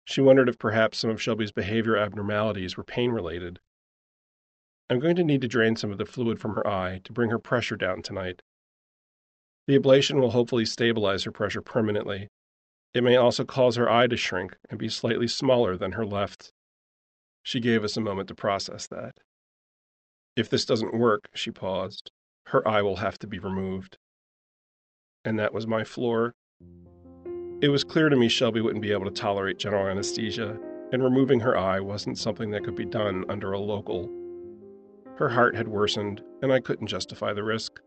She wondered if perhaps some of Shelby's behavior abnormalities were pain related. I'm going to need to drain some of the fluid from her eye to bring her pressure down tonight. The ablation will hopefully stabilize her pressure permanently. It may also cause her eye to shrink and be slightly smaller than her left. She gave us a moment to process that. If this doesn't work, she paused, her eye will have to be removed. And that was my floor. It was clear to me Shelby wouldn't be able to tolerate general anesthesia, and removing her eye wasn't something that could be done under a local. Her heart had worsened, and I couldn't justify the risk.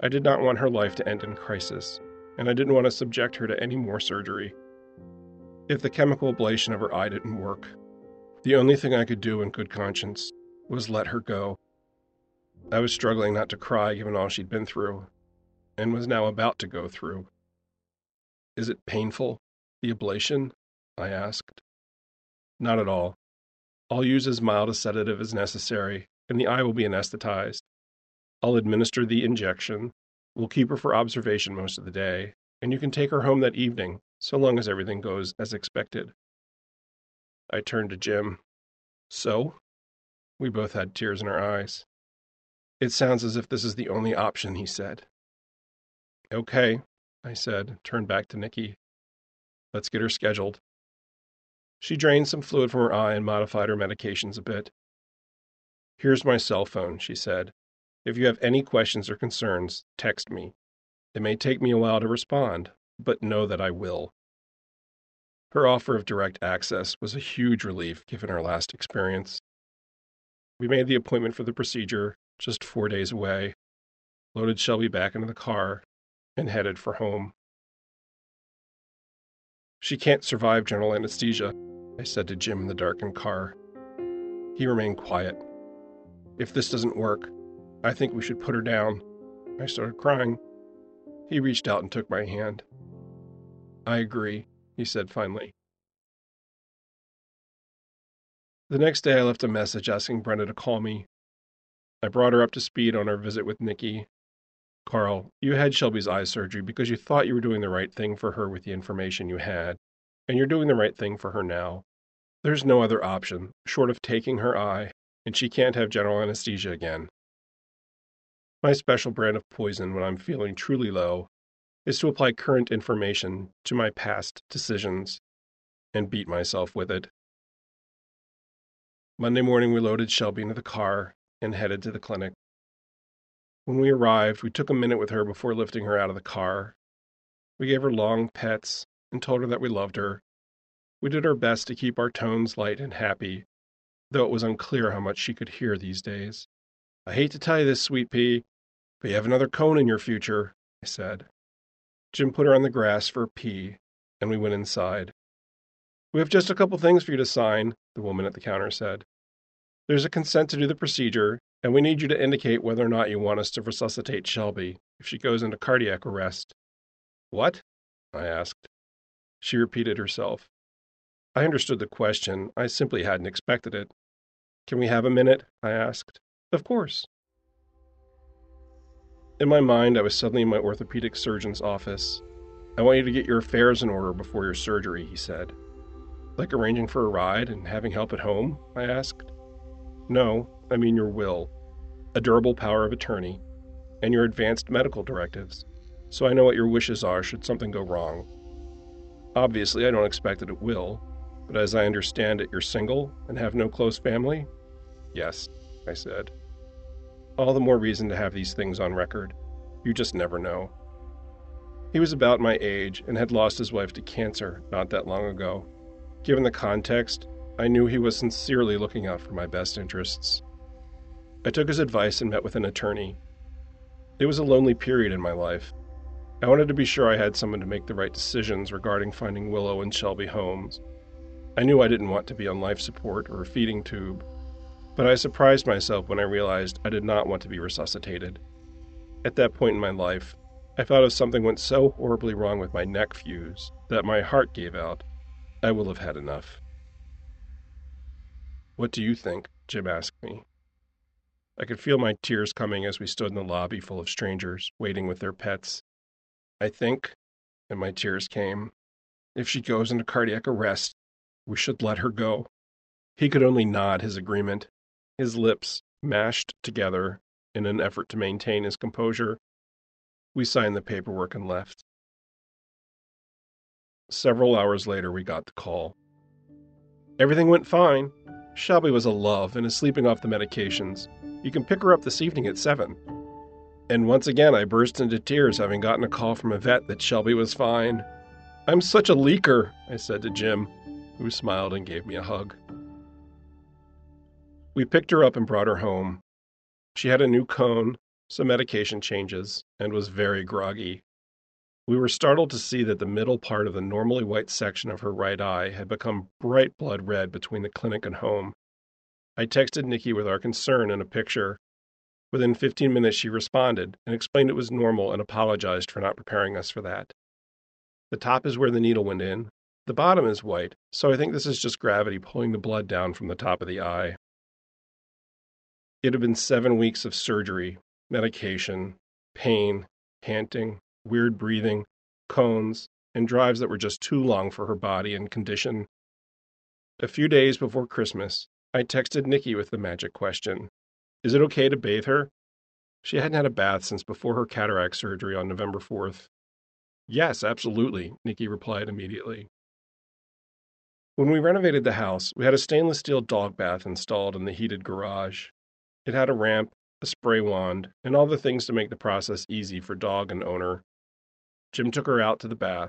I did not want her life to end in crisis, and I didn't want to subject her to any more surgery. If the chemical ablation of her eye didn't work, the only thing I could do in good conscience was let her go. I was struggling not to cry given all she'd been through, and was now about to go through. Is it painful, the ablation? I asked. Not at all. I'll use as mild a sedative as necessary, and the eye will be anesthetized. I'll administer the injection. We'll keep her for observation most of the day, and you can take her home that evening, so long as everything goes as expected. I turned to Jim. So? We both had tears in our eyes. It sounds as if this is the only option, he said. Okay, I said, turned back to Nikki. Let's get her scheduled. She drained some fluid from her eye and modified her medications a bit. Here's my cell phone, she said. If you have any questions or concerns, text me. It may take me a while to respond, but know that I will. Her offer of direct access was a huge relief given her last experience. We made the appointment for the procedure just four days away, loaded Shelby back into the car, and headed for home. She can't survive general anesthesia, I said to Jim in the darkened car. He remained quiet. If this doesn't work, I think we should put her down. I started crying. He reached out and took my hand. I agree he said finally. The next day, I left a message asking Brenda to call me. I brought her up to speed on our visit with Nikki. Carl, you had Shelby's eye surgery because you thought you were doing the right thing for her with the information you had, and you're doing the right thing for her now. There's no other option, short of taking her eye, and she can't have general anesthesia again. My special brand of poison when I'm feeling truly low is to apply current information to my past decisions and beat myself with it. Monday morning, we loaded Shelby into the car and headed to the clinic. When we arrived, we took a minute with her before lifting her out of the car. We gave her long pets and told her that we loved her. We did our best to keep our tones light and happy, though it was unclear how much she could hear these days. I hate to tell you this, sweet pea, but you have another cone in your future, I said. Jim put her on the grass for a pee, and we went inside. We have just a couple things for you to sign, the woman at the counter said. There's a consent to do the procedure, and we need you to indicate whether or not you want us to resuscitate Shelby if she goes into cardiac arrest. What? I asked. She repeated herself. I understood the question. I simply hadn't expected it. Can we have a minute? I asked. Of course. In my mind, I was suddenly in my orthopedic surgeon's office. I want you to get your affairs in order before your surgery, he said. Like arranging for a ride and having help at home? I asked. No, I mean your will, a durable power of attorney, and your advanced medical directives, so I know what your wishes are should something go wrong. Obviously, I don't expect that it will, but as I understand it, you're single and have no close family? Yes, I said. All the more reason to have these things on record. You just never know. He was about my age and had lost his wife to cancer not that long ago. Given the context, I knew he was sincerely looking out for my best interests. I took his advice and met with an attorney. It was a lonely period in my life. I wanted to be sure I had someone to make the right decisions regarding finding Willow and Shelby homes. I knew I didn't want to be on life support or a feeding tube, but I surprised myself when I realized I did not want to be resuscitated. At that point in my life, I thought if something went so horribly wrong with my neck fuse that my heart gave out, I will have had enough. What do you think? Jim asked me. I could feel my tears coming as we stood in the lobby full of strangers, waiting with their pets. I think, and my tears came, if she goes into cardiac arrest, we should let her go. He could only nod his agreement, his lips mashed together in an effort to maintain his composure. We signed the paperwork and left. Several hours later, we got the call. Everything went fine, Shelby was a love and is sleeping off the medications. You can pick her up this evening at 7. And once again, I burst into tears having gotten a call from a vet that Shelby was fine. I'm such a leaker, I said to Jim, who smiled and gave me a hug. We picked her up and brought her home. She had a new cone, some medication changes, and was very groggy. We were startled to see that the middle part of the normally white section of her right eye had become bright blood red between the clinic and home. I texted Nikki with our concern and a picture. Within 15 minutes, she responded and explained it was normal and apologized for not preparing us for that. The top is where the needle went in. The bottom is white, so I think this is just gravity pulling the blood down from the top of the eye. It had been seven weeks of surgery, medication, pain, panting, weird breathing, cones, and drives that were just too long for her body and condition. A few days before Christmas, I texted Nikki with the magic question Is it okay to bathe her? She hadn't had a bath since before her cataract surgery on November 4th. Yes, absolutely, Nikki replied immediately. When we renovated the house, we had a stainless steel dog bath installed in the heated garage. It had a ramp, a spray wand, and all the things to make the process easy for dog and owner. Jim took her out to the bath.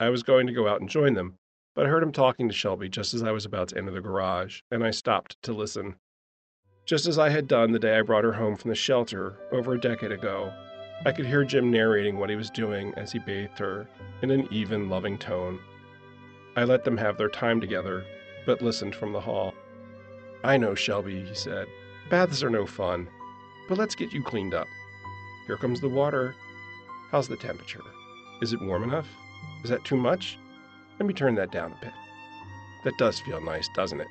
I was going to go out and join them, but I heard him talking to Shelby just as I was about to enter the garage, and I stopped to listen. Just as I had done the day I brought her home from the shelter over a decade ago, I could hear Jim narrating what he was doing as he bathed her in an even, loving tone. I let them have their time together, but listened from the hall. I know, Shelby, he said. Baths are no fun, but let's get you cleaned up. Here comes the water. How's the temperature? Is it warm enough? Is that too much? Let me turn that down a bit. That does feel nice, doesn't it?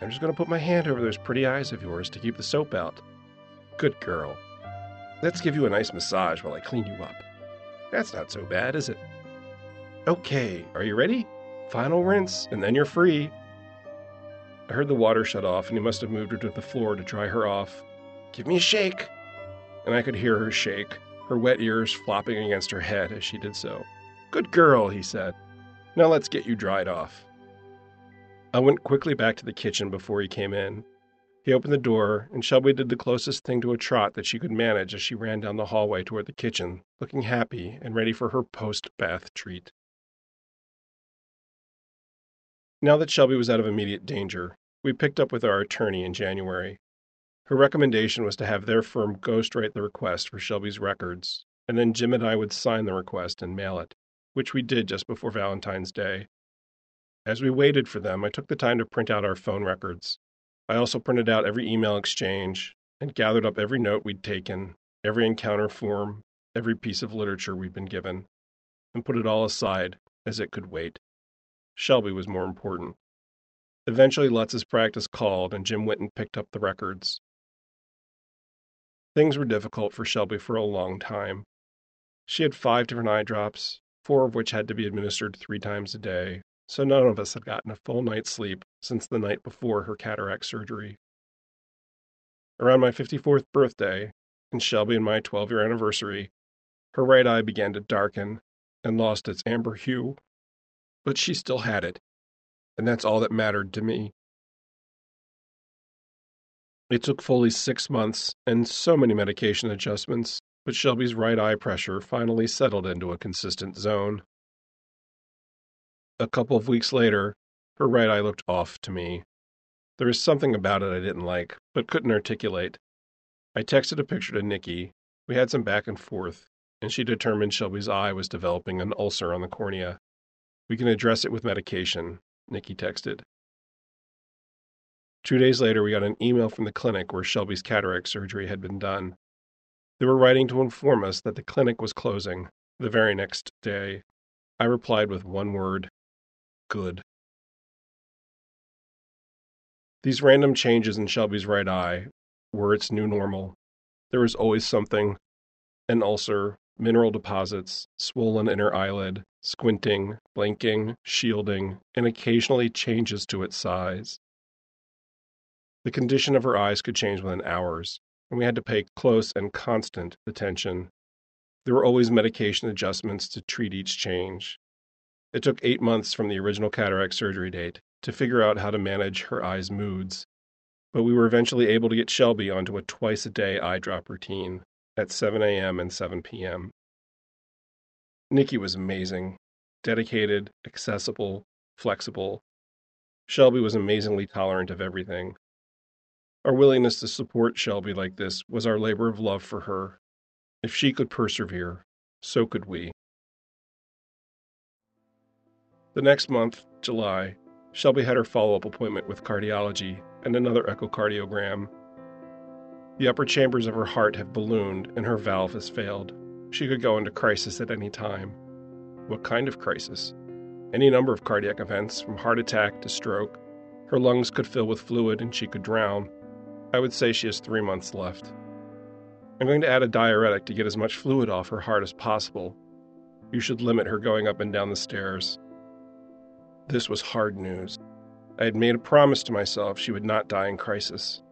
I'm just going to put my hand over those pretty eyes of yours to keep the soap out. Good girl. Let's give you a nice massage while I clean you up. That's not so bad, is it? Okay, are you ready? Final rinse, and then you're free. I heard the water shut off, and he must have moved her to the floor to dry her off. Give me a shake! And I could hear her shake, her wet ears flopping against her head as she did so. Good girl, he said. Now let's get you dried off. I went quickly back to the kitchen before he came in. He opened the door, and Shelby did the closest thing to a trot that she could manage as she ran down the hallway toward the kitchen, looking happy and ready for her post bath treat. Now that Shelby was out of immediate danger, we picked up with our attorney in January. Her recommendation was to have their firm ghostwrite the request for Shelby's records, and then Jim and I would sign the request and mail it, which we did just before Valentine's Day. As we waited for them, I took the time to print out our phone records, I also printed out every email exchange and gathered up every note we'd taken, every encounter form, every piece of literature we'd been given, and put it all aside as it could wait. Shelby was more important. Eventually, Lutz's practice called, and Jim went and picked up the records. Things were difficult for Shelby for a long time. She had five different eye drops, four of which had to be administered three times a day, so none of us had gotten a full night's sleep since the night before her cataract surgery. Around my 54th birthday, and Shelby and my 12 year anniversary, her right eye began to darken and lost its amber hue. But she still had it, and that's all that mattered to me. It took fully six months and so many medication adjustments, but Shelby's right eye pressure finally settled into a consistent zone. A couple of weeks later, her right eye looked off to me. There was something about it I didn't like, but couldn't articulate. I texted a picture to Nikki. We had some back and forth, and she determined Shelby's eye was developing an ulcer on the cornea. We can address it with medication, Nikki texted. Two days later, we got an email from the clinic where Shelby's cataract surgery had been done. They were writing to inform us that the clinic was closing the very next day. I replied with one word good. These random changes in Shelby's right eye were its new normal. There was always something an ulcer, mineral deposits, swollen inner eyelid, squinting, blinking, shielding, and occasionally changes to its size. The condition of her eyes could change within hours, and we had to pay close and constant attention. There were always medication adjustments to treat each change, it took eight months from the original cataract surgery date to figure out how to manage her eye's moods, but we were eventually able to get Shelby onto a twice a day eye drop routine at 7 a.m. and 7 p.m. Nikki was amazing, dedicated, accessible, flexible. Shelby was amazingly tolerant of everything. Our willingness to support Shelby like this was our labor of love for her. If she could persevere, so could we. The next month, July, Shelby had her follow up appointment with cardiology and another echocardiogram. The upper chambers of her heart have ballooned and her valve has failed. She could go into crisis at any time. What kind of crisis? Any number of cardiac events, from heart attack to stroke. Her lungs could fill with fluid and she could drown. I would say she has three months left. I'm going to add a diuretic to get as much fluid off her heart as possible. You should limit her going up and down the stairs. This was hard news. I had made a promise to myself she would not die in crisis.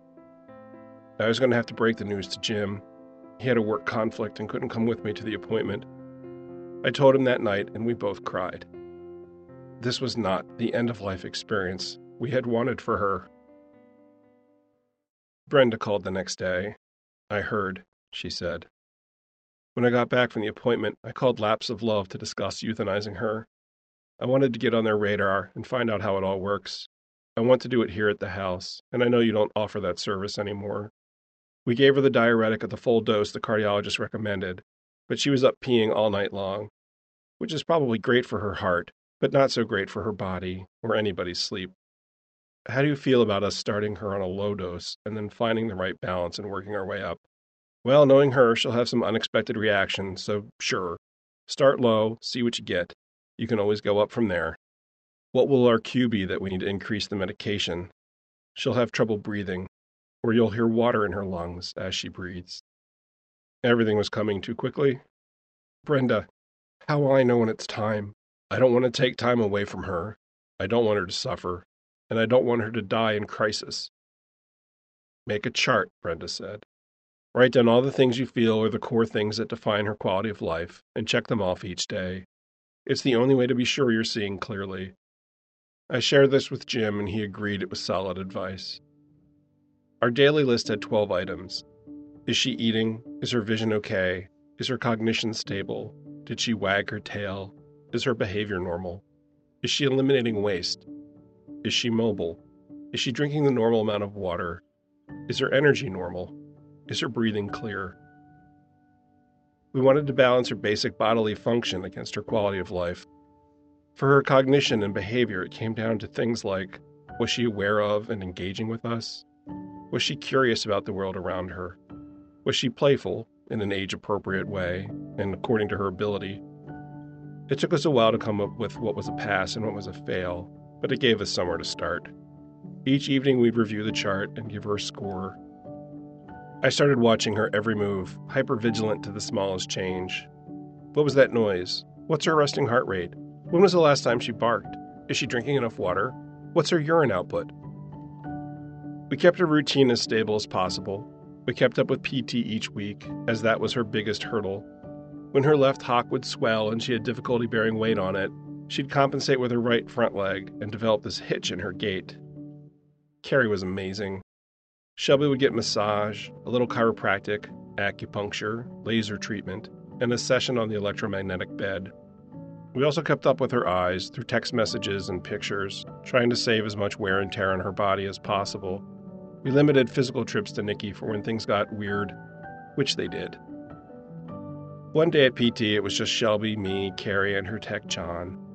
I was going to have to break the news to Jim. He had a work conflict and couldn't come with me to the appointment. I told him that night, and we both cried. This was not the end of life experience we had wanted for her. Brenda called the next day. I heard, she said. When I got back from the appointment, I called Laps of Love to discuss euthanizing her. I wanted to get on their radar and find out how it all works. I want to do it here at the house, and I know you don't offer that service anymore. We gave her the diuretic at the full dose the cardiologist recommended, but she was up peeing all night long, which is probably great for her heart, but not so great for her body or anybody's sleep. How do you feel about us starting her on a low dose and then finding the right balance and working our way up? Well, knowing her, she'll have some unexpected reactions, so sure. Start low, see what you get. You can always go up from there. What will our cue be that we need to increase the medication? She'll have trouble breathing, or you'll hear water in her lungs as she breathes. Everything was coming too quickly. Brenda, how will I know when it's time? I don't want to take time away from her. I don't want her to suffer. And I don't want her to die in crisis. Make a chart, Brenda said. Write down all the things you feel are the core things that define her quality of life and check them off each day. It's the only way to be sure you're seeing clearly. I shared this with Jim and he agreed it was solid advice. Our daily list had 12 items. Is she eating? Is her vision okay? Is her cognition stable? Did she wag her tail? Is her behavior normal? Is she eliminating waste? Is she mobile? Is she drinking the normal amount of water? Is her energy normal? Is her breathing clear? We wanted to balance her basic bodily function against her quality of life. For her cognition and behavior, it came down to things like was she aware of and engaging with us? Was she curious about the world around her? Was she playful in an age appropriate way and according to her ability? It took us a while to come up with what was a pass and what was a fail, but it gave us somewhere to start. Each evening we'd review the chart and give her a score. I started watching her every move, hyper vigilant to the smallest change. What was that noise? What's her resting heart rate? When was the last time she barked? Is she drinking enough water? What's her urine output? We kept her routine as stable as possible. We kept up with PT each week, as that was her biggest hurdle. When her left hock would swell and she had difficulty bearing weight on it, she'd compensate with her right front leg and develop this hitch in her gait. Carrie was amazing. Shelby would get massage, a little chiropractic, acupuncture, laser treatment, and a session on the electromagnetic bed. We also kept up with her eyes through text messages and pictures, trying to save as much wear and tear on her body as possible. We limited physical trips to Nikki for when things got weird, which they did. One day at PT, it was just Shelby, me, Carrie, and her tech, John.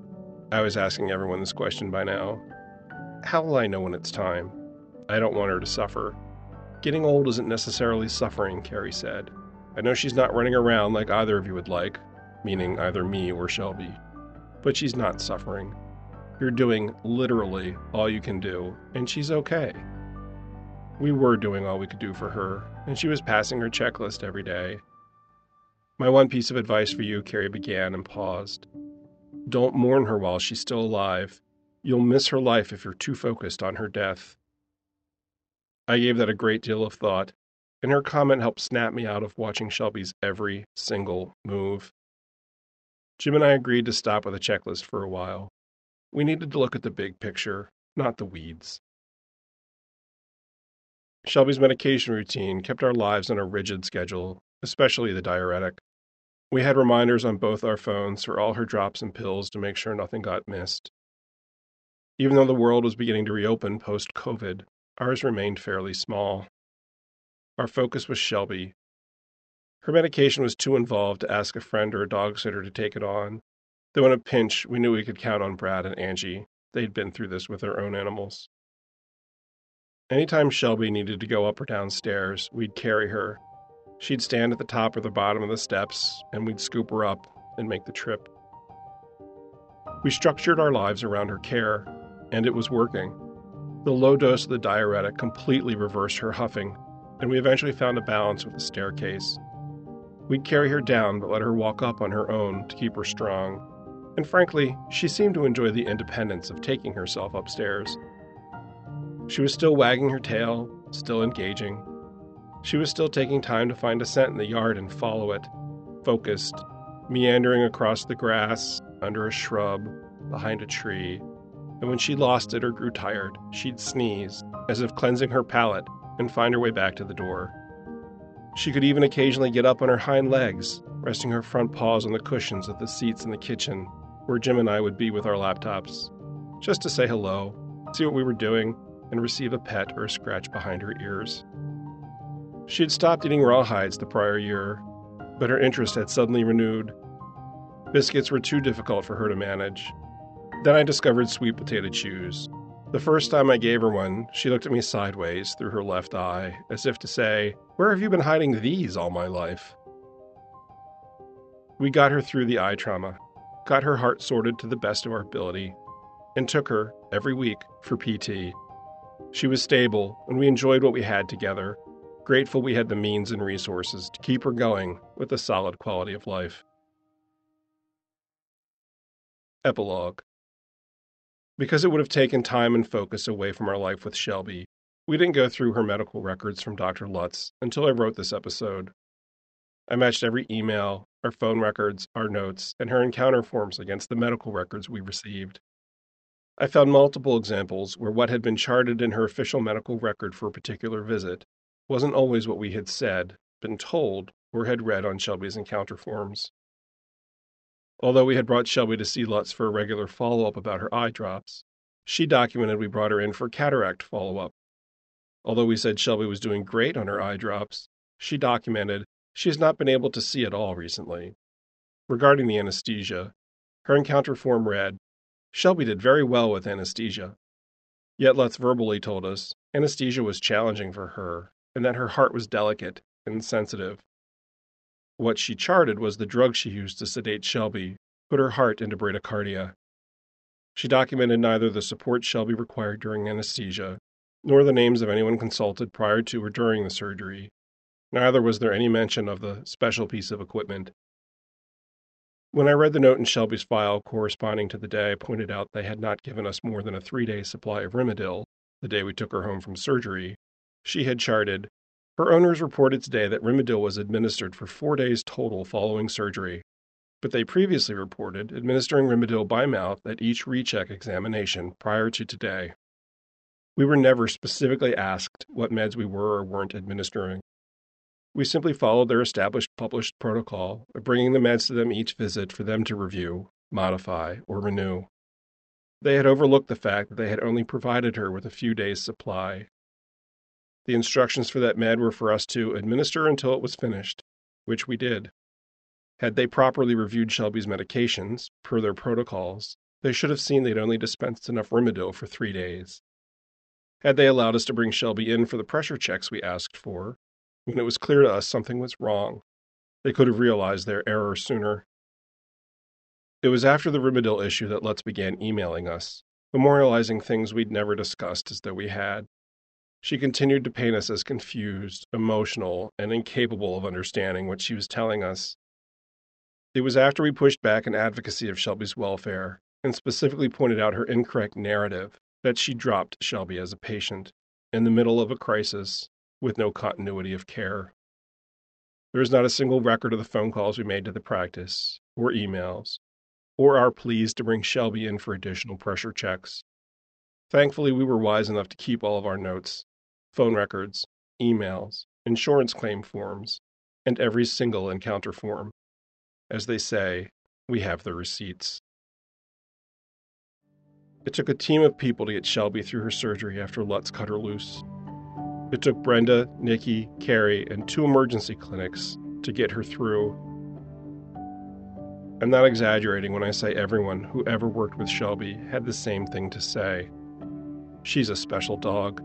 I was asking everyone this question by now. How will I know when it's time? I don't want her to suffer. Getting old isn't necessarily suffering, Carrie said. I know she's not running around like either of you would like, meaning either me or Shelby. But she's not suffering. You're doing literally all you can do, and she's okay. We were doing all we could do for her, and she was passing her checklist every day. My one piece of advice for you, Carrie began and paused. Don't mourn her while she's still alive. You'll miss her life if you're too focused on her death. I gave that a great deal of thought, and her comment helped snap me out of watching Shelby's every single move. Jim and I agreed to stop with a checklist for a while. We needed to look at the big picture, not the weeds. Shelby's medication routine kept our lives on a rigid schedule, especially the diuretic. We had reminders on both our phones for all her drops and pills to make sure nothing got missed. Even though the world was beginning to reopen post COVID, ours remained fairly small. Our focus was Shelby. Her medication was too involved to ask a friend or a dog sitter to take it on, though in a pinch we knew we could count on Brad and Angie. They'd been through this with their own animals. Anytime Shelby needed to go up or downstairs, we'd carry her. She'd stand at the top or the bottom of the steps, and we'd scoop her up and make the trip. We structured our lives around her care, and it was working. The low dose of the diuretic completely reversed her huffing, and we eventually found a balance with the staircase. We'd carry her down, but let her walk up on her own to keep her strong. And frankly, she seemed to enjoy the independence of taking herself upstairs. She was still wagging her tail, still engaging. She was still taking time to find a scent in the yard and follow it, focused, meandering across the grass, under a shrub, behind a tree. And when she lost it or grew tired, she'd sneeze, as if cleansing her palate, and find her way back to the door. She could even occasionally get up on her hind legs, resting her front paws on the cushions of the seats in the kitchen, where Jim and I would be with our laptops, just to say hello, see what we were doing, and receive a pet or a scratch behind her ears. She had stopped eating rawhides the prior year, but her interest had suddenly renewed. Biscuits were too difficult for her to manage. Then I discovered sweet potato chews. The first time I gave her one, she looked at me sideways through her left eye, as if to say, Where have you been hiding these all my life? We got her through the eye trauma, got her heart sorted to the best of our ability, and took her, every week, for PT. She was stable, and we enjoyed what we had together, grateful we had the means and resources to keep her going with a solid quality of life. Epilogue Because it would have taken time and focus away from our life with Shelby, we didn't go through her medical records from Dr. Lutz until I wrote this episode. I matched every email, our phone records, our notes, and her encounter forms against the medical records we received. I found multiple examples where what had been charted in her official medical record for a particular visit wasn't always what we had said, been told, or had read on Shelby's encounter forms. Although we had brought Shelby to see Lutz for a regular follow up about her eye drops, she documented we brought her in for cataract follow up. Although we said Shelby was doing great on her eye drops, she documented she has not been able to see at all recently. Regarding the anesthesia, her encounter form read Shelby did very well with anesthesia. Yet Lutz verbally told us anesthesia was challenging for her and that her heart was delicate and sensitive. What she charted was the drug she used to sedate Shelby, put her heart into bradycardia. She documented neither the support Shelby required during anesthesia, nor the names of anyone consulted prior to or during the surgery. Neither was there any mention of the special piece of equipment. When I read the note in Shelby's file corresponding to the day I pointed out they had not given us more than a three day supply of Rimadyl, the day we took her home from surgery, she had charted her owners reported today that Rimadyl was administered for four days total following surgery, but they previously reported administering Rimadyl by mouth at each recheck examination prior to today. We were never specifically asked what meds we were or weren't administering. We simply followed their established published protocol of bringing the meds to them each visit for them to review, modify, or renew. They had overlooked the fact that they had only provided her with a few days' supply the instructions for that med were for us to administer until it was finished, which we did. Had they properly reviewed Shelby's medications, per their protocols, they should have seen they'd only dispensed enough Rimadyl for three days. Had they allowed us to bring Shelby in for the pressure checks we asked for, when it was clear to us something was wrong, they could have realized their error sooner. It was after the Rimadyl issue that Lutz began emailing us, memorializing things we'd never discussed as though we had. She continued to paint us as confused, emotional, and incapable of understanding what she was telling us. It was after we pushed back in advocacy of Shelby's welfare, and specifically pointed out her incorrect narrative, that she dropped Shelby as a patient, in the middle of a crisis, with no continuity of care. There is not a single record of the phone calls we made to the practice, or emails, or our pleas to bring Shelby in for additional pressure checks. Thankfully, we were wise enough to keep all of our notes, phone records, emails, insurance claim forms, and every single encounter form. As they say, we have the receipts. It took a team of people to get Shelby through her surgery after Lutz cut her loose. It took Brenda, Nikki, Carrie, and two emergency clinics to get her through. I'm not exaggerating when I say everyone who ever worked with Shelby had the same thing to say. She's a special dog.